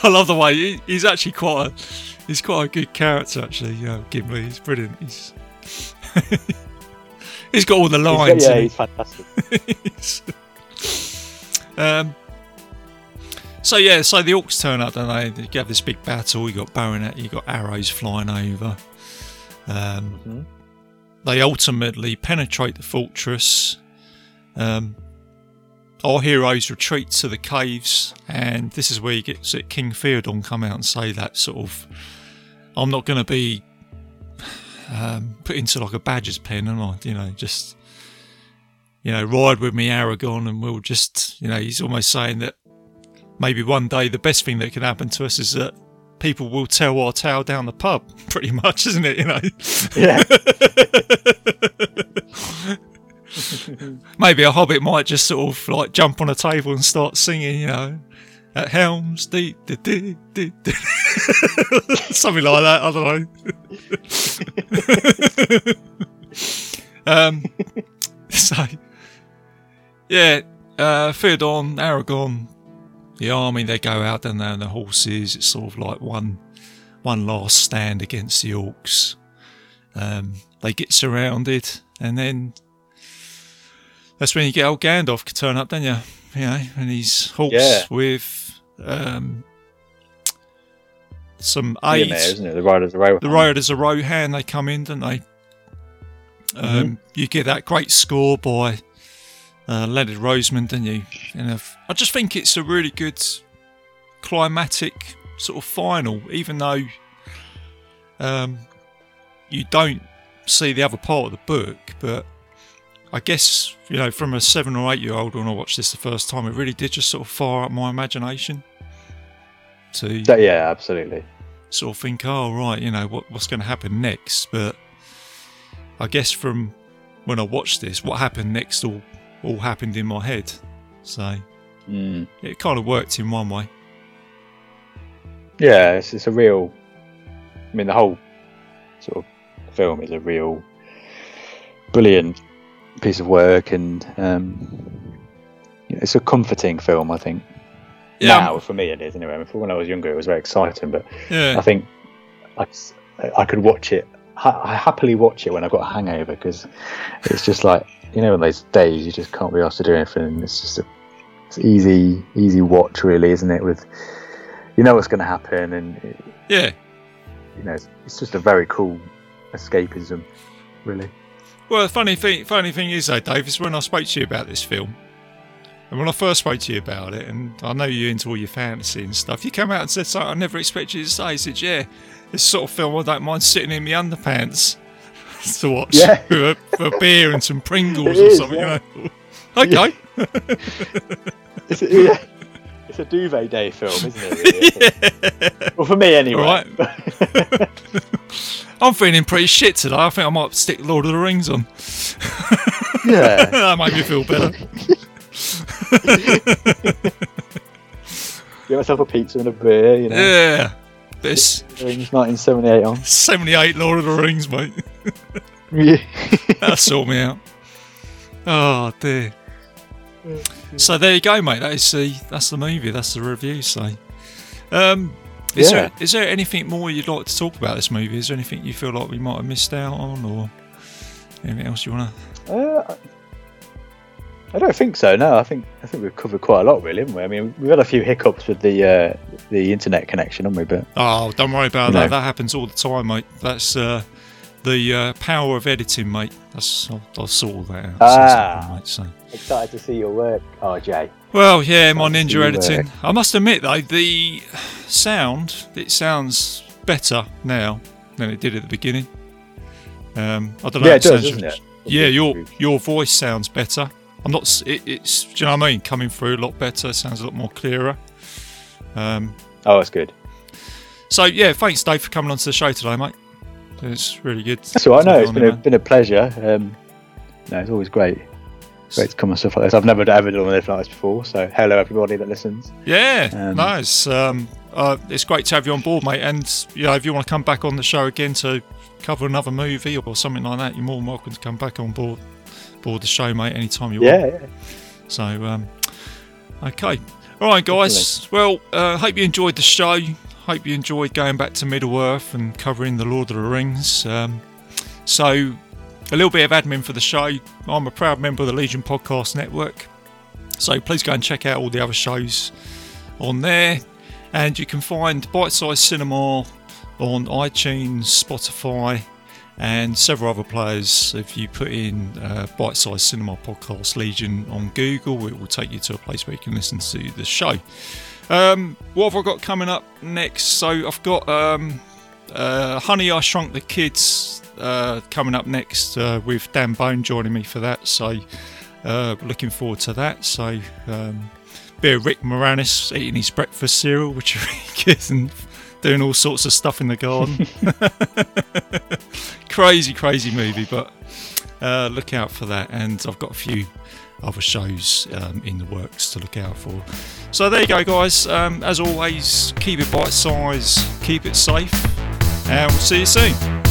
I love the way he, he's actually quite a he's quite a good character. Actually, you know, Gimli. He's brilliant. He's he's got all the He's got- lines. yeah, he's fantastic. Um, so yeah, so the orcs turn up, don't they? You have this big battle. You got baronet. you got arrows flying over. Um, Mhm. They ultimately penetrate the fortress. Um, our heroes retreat to the caves, and this is where you get King Theoden come out and say that sort of, "I'm not going to be um, put into like a badger's pen, am I? You know, just." You know, ride with me, Aragorn, and we'll just, you know, he's almost saying that maybe one day the best thing that can happen to us is that people will tell our tale down the pub, pretty much, isn't it? You know, Yeah. maybe a hobbit might just sort of like jump on a table and start singing, you know, at Helm's Deep, dee, dee, dee, dee. something like that. I don't know. um, so yeah, uh, Theoden, Aragorn, the army they go out and then the horses. It's sort of like one one last stand against the orcs. Um, they get surrounded, and then that's when you get old Gandalf can turn up, don't you? You know, and he's horse Yeah. with um, some aids. there, isn't it? The Riders of Rohan. The Riders of Rohan, they come in, don't they? Um, you get that great score by uh, Leonard Rosenman, don't you? And if- I just think it's a really good climatic sort of final, even though um, you don't see the other part of the book. But I guess, you know, from a seven or eight year old when I watched this the first time, it really did just sort of fire up my imagination to yeah, absolutely. sort of think, oh right, you know what what's going to happen next. But I guess from when I watched this, what happened next all all happened in my head. So Mm. it kind of worked in one way. Yeah, it's, it's a real. I mean, the whole sort of film is a real brilliant piece of work, and um, it's a comforting film. I think Yeah, now for me it is anyway. For when I was younger, it was very exciting, but yeah, I think I, I could watch it. ha- I happily watch it when I've got a hangover because it's just like you know, in those days you just can't be asked to do anything. It's just a it's easy, easy watch, really, isn't it? With you know what's going to happen, and it, Yeah. you know it's, it's just a very cool escapism, really. Well, the funny thing, funny thing is though, Dave, is when I spoke to you about this film, and when I first spoke to you about it, and I know you're into all your fantasy and stuff, you came out and said something I never expected you to say. You said, "Yeah, this sort of film I don't mind sitting in my underpants to watch Yeah. with a beer and some Pringles It or is, something." yeah. You know? Okay. It's a, yeah, it's a duvet day film, isn't it? Really? Well, for me anyway. Right. I'm feeling pretty shit today. I think I might stick Lord of the Rings on. yeah. that made me feel better. Get myself a pizza and a beer, you know. Yeah. This Rings 1978 on. 78 Lord of the Rings, mate. Yeah. That'll sort me out. Oh dear. So there you go, mate. That is the that's the movie. That's the review. So, um, is Yeah. there is there anything more you'd like to talk about this movie? Is there anything you feel like we might have missed out on, or anything else you want to? Uh, I don't think so. No, I think I think we've covered quite a lot, really, haven't we? I mean, we've had a few hiccups with the uh, the internet connection, haven't we? But Oh, don't worry about that. know. That happens all the time, mate. That's uh, the uh, power of editing, mate. That's I'll, I'll sort all that out. Ah. mate, so. excited to see your work, RJ. Well, yeah, my ninja editing. work. I must admit though, the sound it sounds better now than it did at the beginning. Um, I don't know. Yeah, it does, doesn't it? Yeah, your your voice sounds better. I'm not. It, it's. Do you know what I mean? Coming through a lot better. Sounds a lot more clearer. Um, Oh, that's good. so yeah, thanks Dave for coming onto the show today, mate. It's really good. That's all to No, have it's on been a been a pleasure. Um, no, it's always great. Great to come on stuff like this. I've never ever done anything like this before. So hello everybody that listens. Yeah, Um, nice. Um, uh, it's great to have you on board, mate. And you know, if you want to come back on the show again to cover another movie or something like that, you're more than welcome to come back on board board the show, mate, anytime you Yeah, want. yeah. So, um, okay, all right, guys. Well, uh, hope you enjoyed the show. Hope you enjoyed going back to Middle Earth and covering the Lord of the Rings. Um, so, a little bit of admin for the show. I'm a proud member of the Legion Podcast Network. So please go and check out all the other shows on there. And you can find Bite Size Cinema on iTunes, Spotify, and several other players. If you put in uh, Bite Size Cinema Podcast Legion on Google, it will take you to a place where you can listen to the show. Um, what have I got coming up next? So I've got um, uh, Honey, I Shrunk the Kids uh, coming up next uh, with Dan Bone joining me for that. So uh, looking forward to that. So um, bit of Rick Moranis eating his breakfast cereal, which is really good, doing all sorts of stuff in the garden. crazy, crazy movie, but uh, look out for that. And I've got a few other shows um, in the works to look out for. So there you go, guys. Um, as always, keep it bite size, keep it safe, and we'll see you soon.